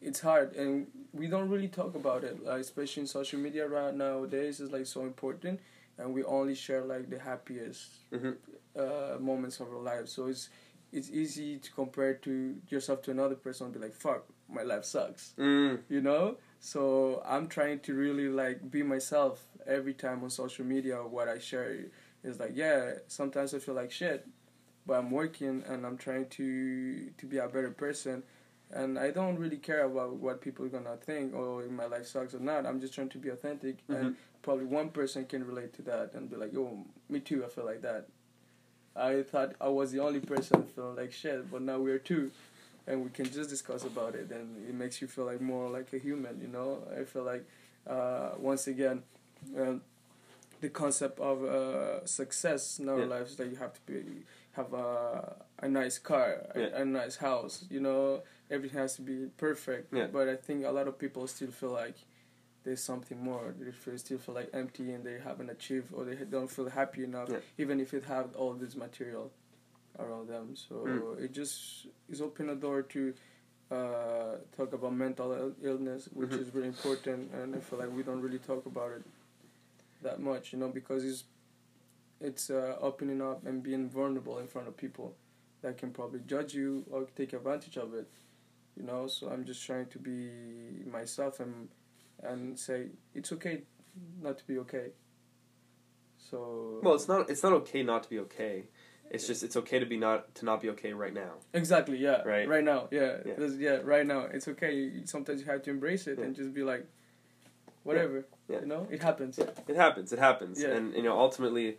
it's hard, and we don't really talk about it. Like especially in social media right nowadays, is like so important, and we only share like the happiest Mm-hmm. uh, moments of our lives. So it's it's easy to compare to yourself to another person and be like, "Fuck, my life sucks," Mm. you know. So I'm trying to really like be myself every time on social media. What I share is like, yeah, sometimes I feel like shit, but I'm working and I'm trying to to be a better person. And I don't really care about what people are gonna think or if my life sucks or not. I'm just trying to be authentic, and probably one person can relate to that and be like, "Yo, me too. I feel like that." I thought I was the only person feeling like shit, but now we're two, and we can just discuss about it, and it makes you feel like more like a human. You know, I feel like uh, once again, um, the concept of uh, success in our Yeah. lives that you have to be have a a nice car, a, a nice house. You know, everything has to be perfect. Yeah. But I think a lot of people still feel like there's something more. They feel, still feel like empty and they haven't achieved or they don't feel happy enough, Yeah. even if it have all this material around them. So Mm. it just is open a door to uh, talk about mental illness, which Mhm. is really important. And I feel like we don't really talk about it that much, you know, because it's it's uh, opening up and being vulnerable in front of people that can probably judge you or take advantage of it. You know, so I'm just trying to be myself and and say it's okay not to be okay. So Well, it's not. It's not okay not to be okay. It's just it's okay to be not to not be okay right now. exactly, yeah, Right. right now, yeah, Yeah. Yeah, right now, it's okay. Sometimes you have to embrace it Yeah. and just be like, whatever, Yeah. you know, it happens. It happens. It happens. Yeah. And you know, ultimately,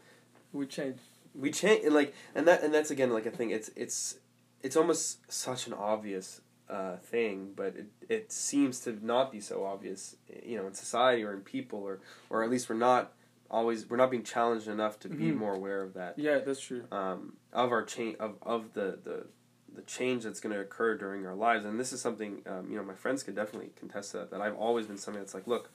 We change. we change. And like, and that, and that's again like a thing. It's it's it's almost such an obvious uh, thing, but it it seems to not be so obvious, you know, in society or in people, or or at least we're not always we're not being challenged enough to be Mhm. more aware of that Yeah, that's true. um, of our change of, of the, the the change that's going to occur during our lives and this is something um, you know my friends could definitely contest to that that I've always been something that's like look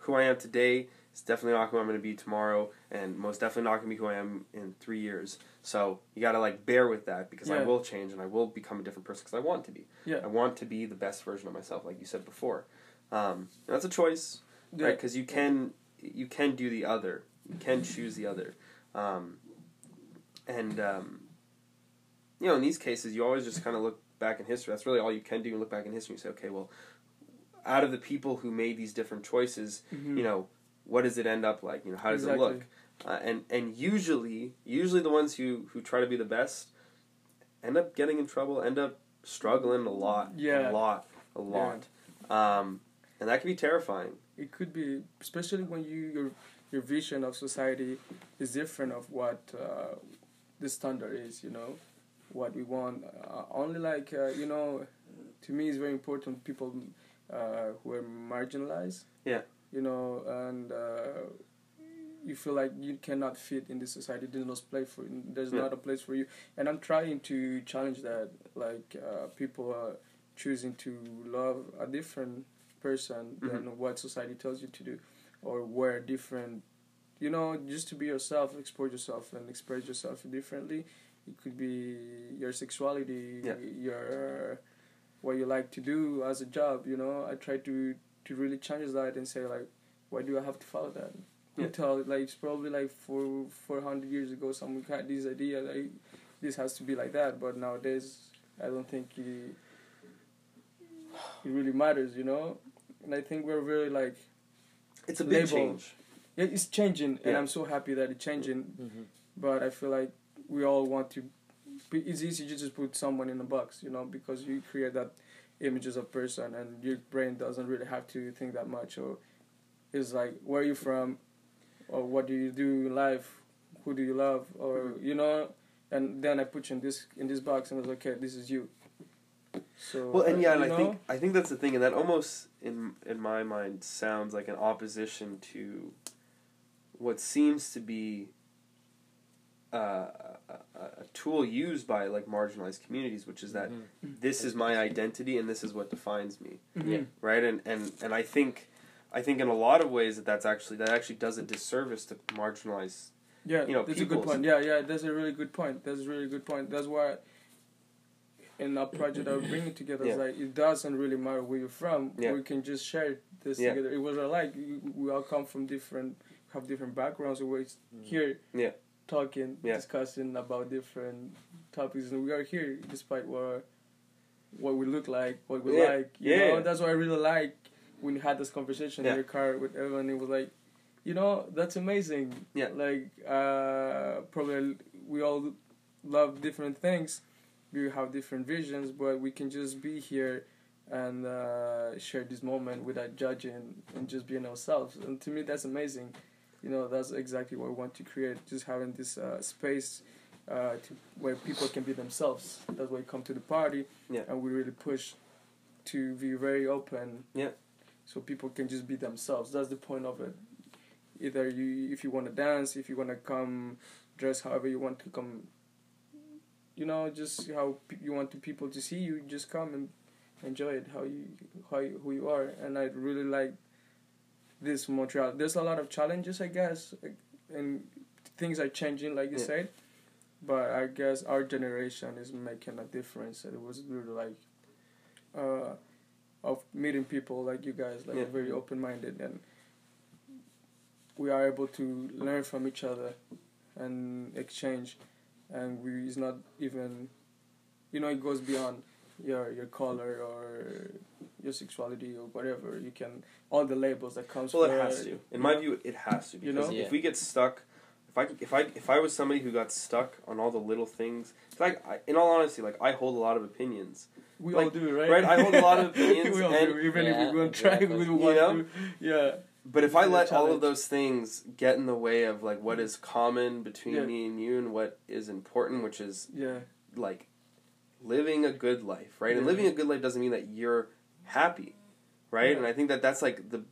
who I am today is definitely not who I'm going to be tomorrow and most definitely not going to be who I am in three years. So you got to like bear with that because I will change and I will become a different person because I want to be. Yeah. I want to be the best version of myself like you said before. Um, that's a choice Yeah. right? Because you can you can do the other. You can choose the other. Um, and um, you know in these cases you always just kind of look back in history. That's really all you can do you look back in history and say okay well out of the people who made these different choices Mhm. you know what does it end up like? You know how does Exactly. it look? Uh, and and usually usually the ones who who try to be the best end up getting in trouble end up struggling a lot Yeah. a lot a lot. Um, and that can be terrifying. It could be especially when you your your vision of society is different of what uh, the standard is you know what we want. Uh, only like uh, you know to me it's very important people uh, who are marginalized. Yeah. You know and uh, you feel like you cannot fit in this society there's no place for you. there's Yeah. not a place for you and i'm trying to challenge that like uh, people are choosing to love a different person Mm-hmm. than what society tells you to do or wear different you know just to be yourself explore yourself and express yourself differently it could be your sexuality Yeah. your what you like to do as a job you know i try to to really change that and say like why do i have to follow that Yeah. tell like it's probably like four four hundred years ago someone had this idea like this has to be like that but nowadays i don't think it, it really matters you know and i think we're really like it's a big Label. change yeah, it's changing and i'm so happy that it's changing Mm-hmm. but I feel like we all want to. Be, it's easy to just put someone in a box, you know, because you create that images of person, and your brain doesn't really have to think that much. Or it's like, where are you from, or what do you do in life, who do you love, or hmm. you know, and then I put you in this in this box, and it's like, okay, this is you. So Well, and yeah, and I know? think I think that's the thing, and that almost in in my mind sounds like an opposition to what seems to be uh, a, a, a tool used by like marginalized communities, which is that Mm-hmm. this is my identity and this is what defines me, Mhm. Yeah. right? And and and I think I think in a lot of ways that that's actually that actually does a disservice to marginalized. Yeah, you know, that's a good point. Yeah, yeah, that's a really good point. That's a really good point. That's why in our project that we're bringing together, it's like it doesn't really matter where you're from. Yeah. We can just share this Yeah. together. It was like we we all come from different, have different backgrounds. and We're here, Mm-hmm. Yeah. Talking, Yeah. discussing about different topics, and we are here despite what what we look like, what we Yeah. like. You Yeah, know, yeah. that's what I really like when we had this conversation Yeah. in your car with everyone. It was like, you know, that's amazing. Yeah. Like, uh, probably we all love different things. We have different visions, but we can just be here and uh, share this moment without judging and just being ourselves. And to me, that's amazing. You know, that's exactly what we want to create. Just having this uh, space uh, to where people can be themselves. That's why you come to the party, Yeah. and we really push to be very open. Yeah. So people can just be themselves. That's the point of it. Either you, if you want to dance, if you want to come dress however you want to come, you know, just how pe- you want to people to see you, just come and enjoy it. How you, how you, who you are, and I really like this Montreal. There's a lot of challenges, I guess, and things are changing, like you Yeah. said. But I guess our generation is making a difference. It was really like, uh, of meeting people like you guys, like Yeah. very open minded, and we are able to learn from each other and exchange. And we it's not even, you know, it goes beyond your your color or your sexuality or whatever. You can all the labels that comes. Well, it has to. In my view, it has to You because know? Yeah. if we get stuck, if I if I if I was somebody who got stuck on all the little things, like I, in all honesty, like I hold a lot of opinions. We like, all do, right? right, I hold a lot of [laughs] opinions we all and- do, even Yeah, if we won't try, exactly. we You know? to. Yeah. But if I It's a let all of those things get in the way of like what is common between Yeah. me and you and what is important, which is Yeah. like living a good life, right? And living a good life doesn't mean that you're happy, right? Yeah. And I think that that's like the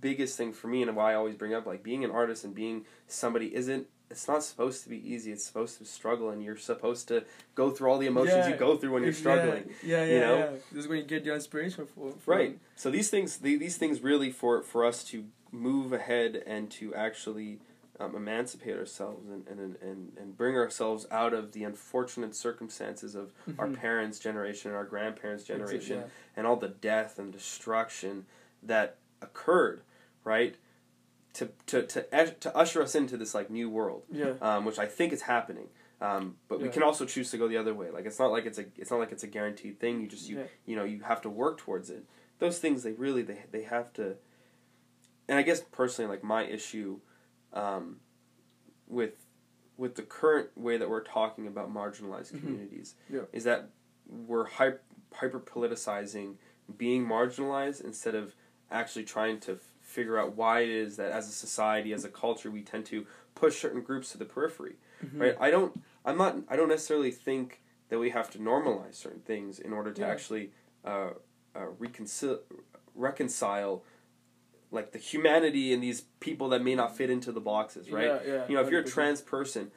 biggest thing for me and why I always bring up like being an artist and being somebody isn't it's not supposed to be easy. It's supposed to struggle and you're supposed to go through all the emotions Yeah. you go through when you're struggling. Yeah, yeah, you know? yeah. This is when you get your inspiration for. for Right. So these things, the, these things, really for for us to move ahead and to actually um, emancipate ourselves and, and and and bring ourselves out of the unfortunate circumstances of our Mhm. parents' generation and our grandparents' generation yeah. and all the death and destruction that occurred, right? To to to to usher us into this like new world, Yeah. um, which I think is happening. Um, but we can also choose to go the other way. Like it's not like it's a it's not like it's a guaranteed thing. You just you Yeah. you know you have to work towards it. Those things they really they they have to. And I guess personally, like my issue, um, with with the current way that we're talking about marginalized Mhm. communities, Yeah. is that we're hyper hyper politicizing being marginalized instead of actually trying to f- figure out why it is that as a society, as a culture, we tend to push certain groups to the periphery Mhm. right i don't i'm not i don't necessarily think that we have to normalize certain things in order to Yeah. actually uh, uh, reconcile reconcile like the humanity in these people that may not fit into the boxes right Yeah, yeah. you know if you're a trans person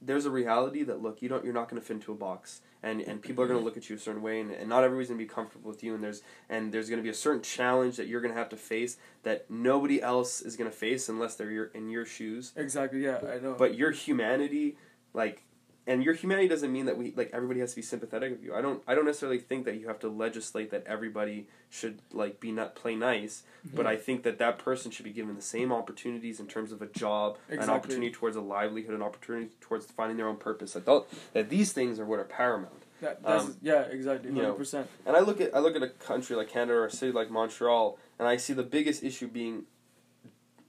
there's a reality that look you don't you're not going to fit into a box and and people are going to mm-hmm. look at you a certain way and, and not everybody's going to be comfortable with you and there's and there's going to be a certain challenge that you're going to have to face that nobody else is going to face unless they're your, in your shoes Exactly. Yeah, I know. but your humanity like and your humanity doesn't mean that we like everybody has to be sympathetic of you i don't i don't necessarily think that you have to legislate that everybody should like be not play nice but Mhm. i think that that person should be given the same opportunities in terms of a job an opportunity towards a livelihood an opportunity towards finding their own purpose i thought that these things are what are paramount That, um, yeah, exactly. Hundred percent. and i look at i look at a country like canada or a city like montreal and i see the biggest issue being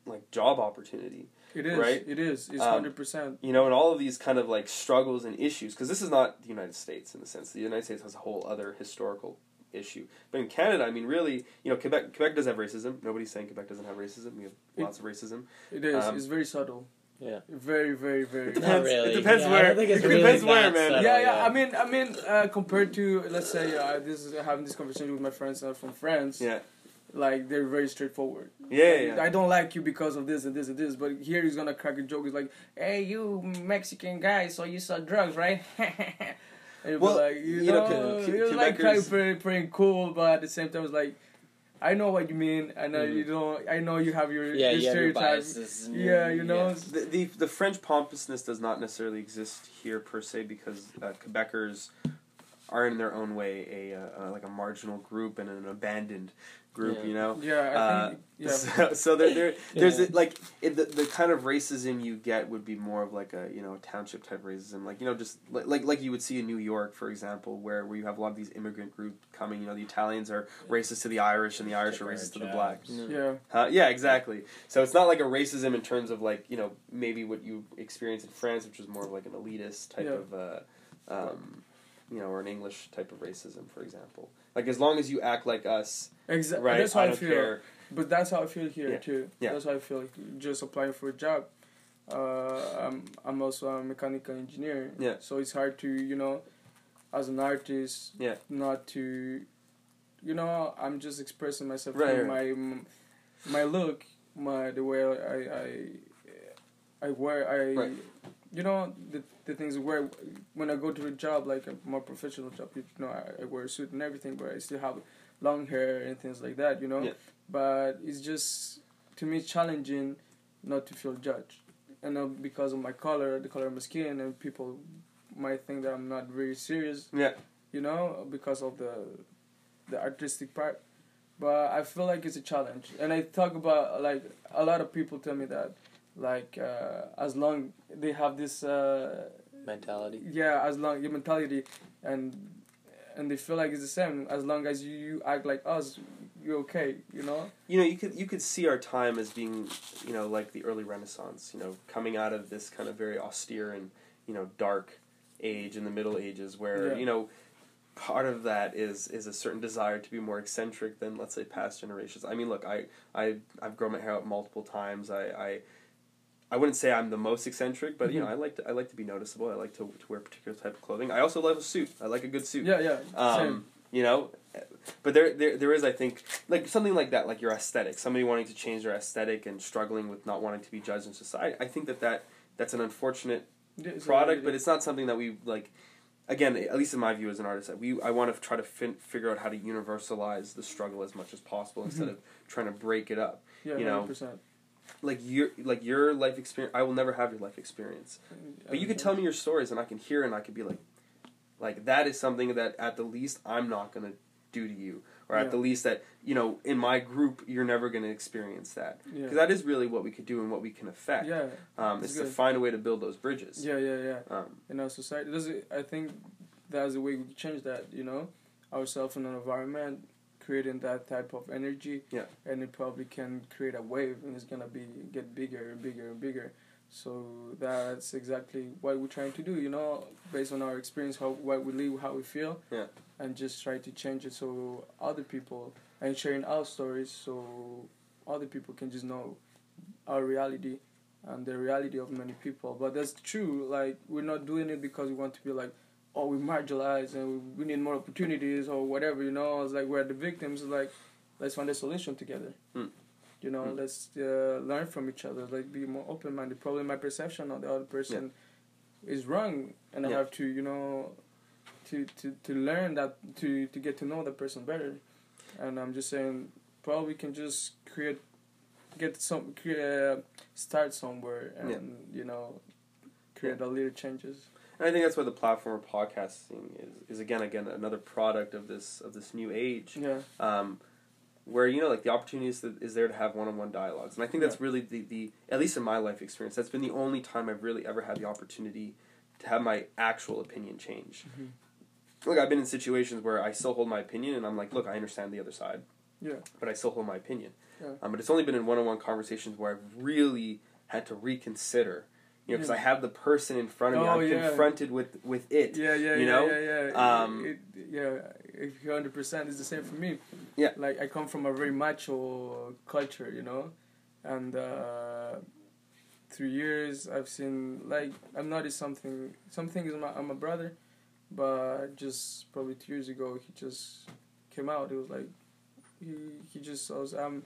like job opportunity It is. right? It is. It's Um, hundred percent. you know, and all of these kind of like struggles and issues, because this is not the United States in the sense the United States has a whole other historical issue. But in Canada, I mean, really, you know, Quebec Quebec does have racism. Nobody's saying Quebec doesn't have racism. We have It- lots of racism. It is. um, it's very subtle. Yeah. Very, very, very. It Not depends- really. it depends Yeah, where- I think it's it really depends where, man. subtle, yeah, yeah. I mean, I mean, uh, compared to let's say uh, this is having this conversation with my friends uh, from France. Yeah, Like they're very straightforward. yeah, Like, yeah. I don't like you because of this and this and this, but here he's gonna crack a joke. He's like, "Hey, you Mexican guy, so you sell drugs, right?" [laughs] and Well, like, you, you know, know, Que- he was like trying Quebecers- pretty, pretty cool, but at the same time, it's like, I know what you mean. I know Mhm. you don't. I know you have your, Yeah, your you have your biases. and Yeah, you know. yeah. The, the the French pompousness does not necessarily exist here per se because uh, Quebecers are in their own way a uh, uh, like a marginal group and an abandoned group. Yeah. You know. Yeah, I Uh, think. Yeah. [laughs] So, so there, there, there's Yeah. a, like it, the the kind of racism you get would be more of like a you know township type racism, like you know just like like, like you would see in New York, for example, where where you have a lot of these immigrant group coming. You know, the Italians are racist to the Irish, and the Irish are racist to the blacks. No. yeah. Huh? Yeah, exactly. So it's not like a racism in terms of like you know maybe what you experience in France, which is more of like an elitist type Yeah. of, uh, um, you know, or an English type of racism, for example. Like as long as you act like us, Exactly. right? That's how I I, feel. care. But that's how I feel here Yeah. too. Yeah. That's how I feel. Just applying for a job. Uh, I'm I'm also a mechanical engineer. Yeah. So it's hard to you know, as an artist. Yeah. Not to, you know, I'm just expressing myself Right, through my my look, my the way I I I wear I. Right. You know the the things where when I go to a job like a more professional job, you know I, I wear a suit and everything, but I still have long hair and things like that. You know, Yeah. but it's just to me challenging not to feel judged and not because of my color the color of my skin and people might think that i'm not very serious Yeah. you know because of the the artistic part but i feel like it's a challenge and i talk about like a lot of people tell me that like uh, as long they have this uh, Mentality. yeah as long your mentality and and they feel like it's the same as long as you, you act like us you're okay you know you know you could you could see our time as being you know like the early renaissance you know coming out of this kind of very austere and you know dark age in the middle ages where Yeah. you know part of that is is a certain desire to be more eccentric than let's say past generations i mean look i i i've grown my hair out multiple times i i I wouldn't say I'm the most eccentric, but you know Mhm. I like to I like to be noticeable. I like to, to wear a particular type of clothing. I also love a suit. I like a good suit. Yeah, yeah. same. Um, you know, but there, there there is I think like something like that, like your aesthetic. Somebody wanting to change their aesthetic and struggling with not wanting to be judged in society. I think that that that's an unfortunate Yeah, product, but it's not something that we like. Again, at least in my view as an artist, we I want to try to fin- figure out how to universalize the struggle as much as possible instead Mhm. of trying to break it up. yeah, you know, 100%. Like your like your life experience, I will never have your life experience, but you could tell me your stories and I can hear and I could be like, like that is something that at the least I'm not gonna do to you, or at Yeah. the least that you know in my group you're never gonna experience that Yeah. because that is really what we could do and what we can affect. yeah, um, is to find a way to build those bridges. yeah, yeah, yeah. Um, in our society. Does it, I think that's the way we can change that. You know, ourselves in an environment, creating that type of energy. Yeah. And it probably can create a wave, and it's gonna be get bigger and bigger and bigger. So that's exactly what we're trying to do. You know, based on our experience, how what we live, how we feel. Yeah. And just try to change it so other people and sharing our stories so other people can just know our reality and the reality of many people. But that's true. Like we're not doing it because we want to be like, oh, we marginalized and we need more opportunities or whatever. You know, it's like we're the victims. Like, let's find a solution together. Hmm. You know, Hmm. let's uh, learn from each other. Like, be more open minded. Probably my perception of the other person is wrong, and I have to, you know, to to to learn that to to get to know the person better. And I'm just saying, probably can just create, get some create, uh, start somewhere, and Yeah. you know, create a little changes. And I think that's why the platform of podcasting is, is again again another product of this of this new age. Yeah, um, where you know like the opportunity is, is there to have one-on-one dialogues. And i think that's really the, the at least in my life experience that's been the only time i've really ever had the opportunity to have my actual opinion change. Mhm. look i've been in situations where i still hold my opinion and i'm like look i understand the other side. Yeah, but i still hold my opinion. Yeah. um, but it's only been in one-on-one conversations where i've really had to reconsider you know because Yeah. i have the person in front of me Oh, i'm yeah. confronted with with it yeah, yeah, you yeah, know? yeah, yeah. Um, it, yeah, hundred percent is the same for me. Yeah. like I come from a very macho culture, you know, and uh, through years I've seen like I've noticed something. Something is my I'm a brother, but just probably two years ago he just came out. It was like he he just I was I'm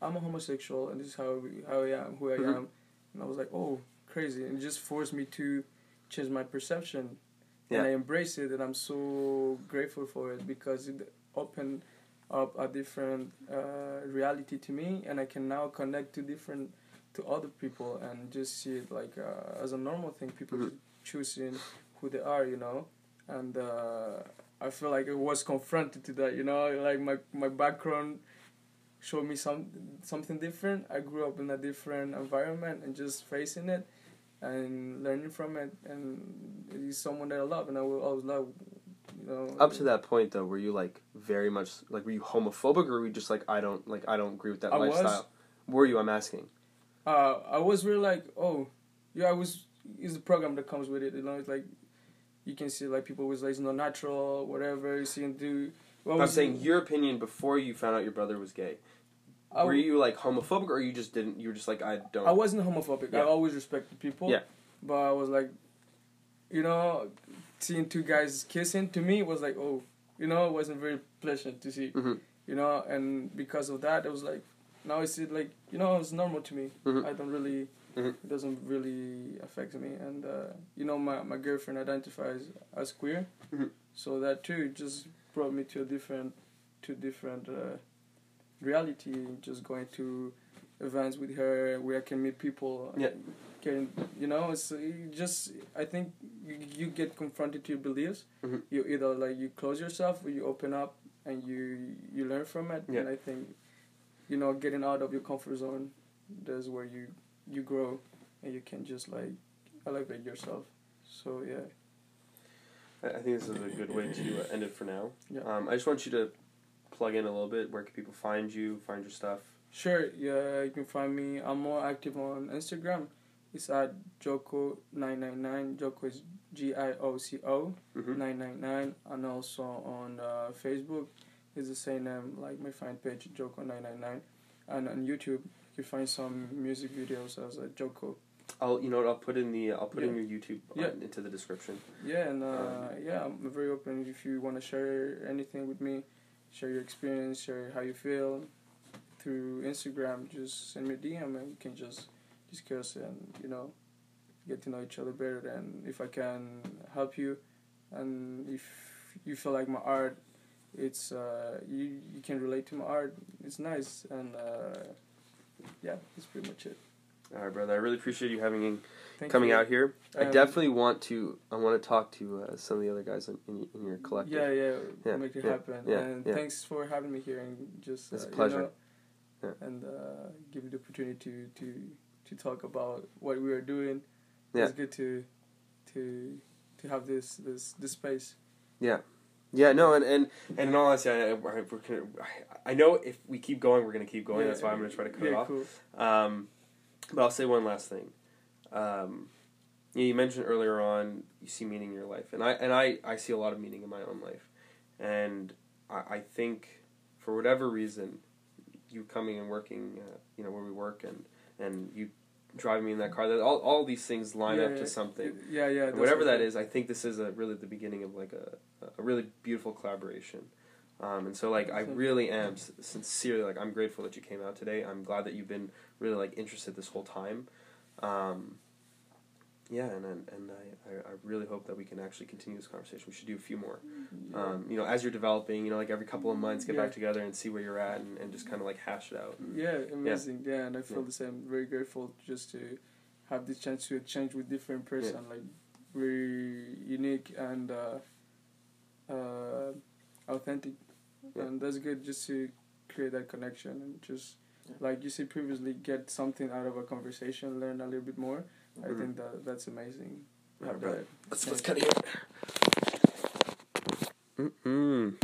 I'm a homosexual and this is how how I am who I Mhm. am, and I was like oh crazy and it just forced me to change my perception Yeah. and I embrace it, and I'm so grateful for it because it opened up a different uh, reality to me, and I can now connect to different to other people and just see it like uh, as a normal thing. People Mhm. choosing who they are, you know, and uh, I feel like I was confronted to that, you know, like my my background showed me some something different. I grew up in a different environment and just facing it and learning from it and he's someone that I love and I will always love you know. Up to that point though were you like very much like were you homophobic or were you just like i don't like i don't agree with that I was. lifestyle? Were you i'm asking? Uh I was really like oh yeah I was it's the program that comes with it you know it's like you can see like people was like it's not natural whatever you see him do. What i'm was saying your opinion before you found out your brother was gay I, were you like homophobic or you just didn't you were just like i don't I wasn't homophobic I always respected people Yeah. but I was like you know seeing two guys kissing to me was like oh you know it wasn't very pleasant to see Mhm. you know and because of that it was like now it's like you know it's normal to me Mhm. i don't really Mhm. it doesn't really affect me and uh, you know my, my girlfriend identifies as queer Mhm. so that too just brought me to a different to different uh, reality just going to events with her where i can meet people Yeah. can you know it's you just i think you, you get confronted to your beliefs Mhm. you either like you close yourself or you open up and you you learn from it Yeah. and i think you know getting out of your comfort zone that's where you you grow and you can just like elevate yourself so yeah i I think this is a good way to uh, end it for now Yeah. um, i just want you to plug in a little bit? Where can people find you find your stuff? Sure yeah you can find me. I'm more active on instagram. It's at gioco999 Gioco is g-i-o-c-o hmm 999 and also on uh, facebook is the same name like my fan page Gioco 999 and on youtube you can find some music videos as a Gioco. I'll you know what, I'll put in the I'll put in your YouTube Yeah. uh, into the description. Yeah, and uh, Um, yeah, I'm very open. If you want to share anything with me, share your experience, share how you feel through Instagram, just send me a DM and we can just discuss and you know get to know each other better. And if I can help you, and if you feel like my art, it's uh, you you can relate to my art. It's nice, and uh, yeah, that's pretty much it. All right, brother. I really appreciate you having Thank coming you. out here. I Um, definitely want to. I want to talk to uh, some of the other guys in, in, in your collective. Yeah, yeah, Yeah, make it yeah, happen. yeah, and yeah. thanks for having me here and just It's a uh, you pleasure. know, Yeah. and uh, give me the opportunity to, to to talk about what we are doing. Yeah. It's good to to to have this this this space. Yeah, Yeah, no, and and, and in all honesty, I, I, we're gonna, I know if we keep going, we're gonna keep going. That's why I'm gonna try to cut yeah, it off. Cool. Um, but I'll say one last thing. Um, you, you mentioned earlier on you see meaning in your life, and I and I, I see a lot of meaning in my own life, and I, I think for whatever reason, you coming and working, uh, you know, where we work, and and you driving me in that car, that all all these things line yeah, up yeah, to something. Yeah, yeah. Whatever what that is, I think this is a really the beginning of like a a really beautiful collaboration. Um, and so like I really am s- sincerely like I'm grateful that you came out today. I'm glad that you've been really like interested this whole time. Um, yeah, and and, and I, I, really hope that we can actually continue this conversation. We should do a few more. Yeah. Um, you know, as you're developing, you know, like every couple of months, get Yeah. back together and see where you're at, and, and just kind of like hash it out. And, Yeah, amazing. Yeah, and I feel Yeah. the same. Very grateful just to have this chance to exchange with different person, like very unique and uh, uh, authentic, Yeah. and that's good just to create that connection and just Yeah. like you said previously, get something out of a conversation, learn a little bit more. I Mhm. think that that's amazing. All right, Have brother. that. Let's let's cut it here. Mm-mm.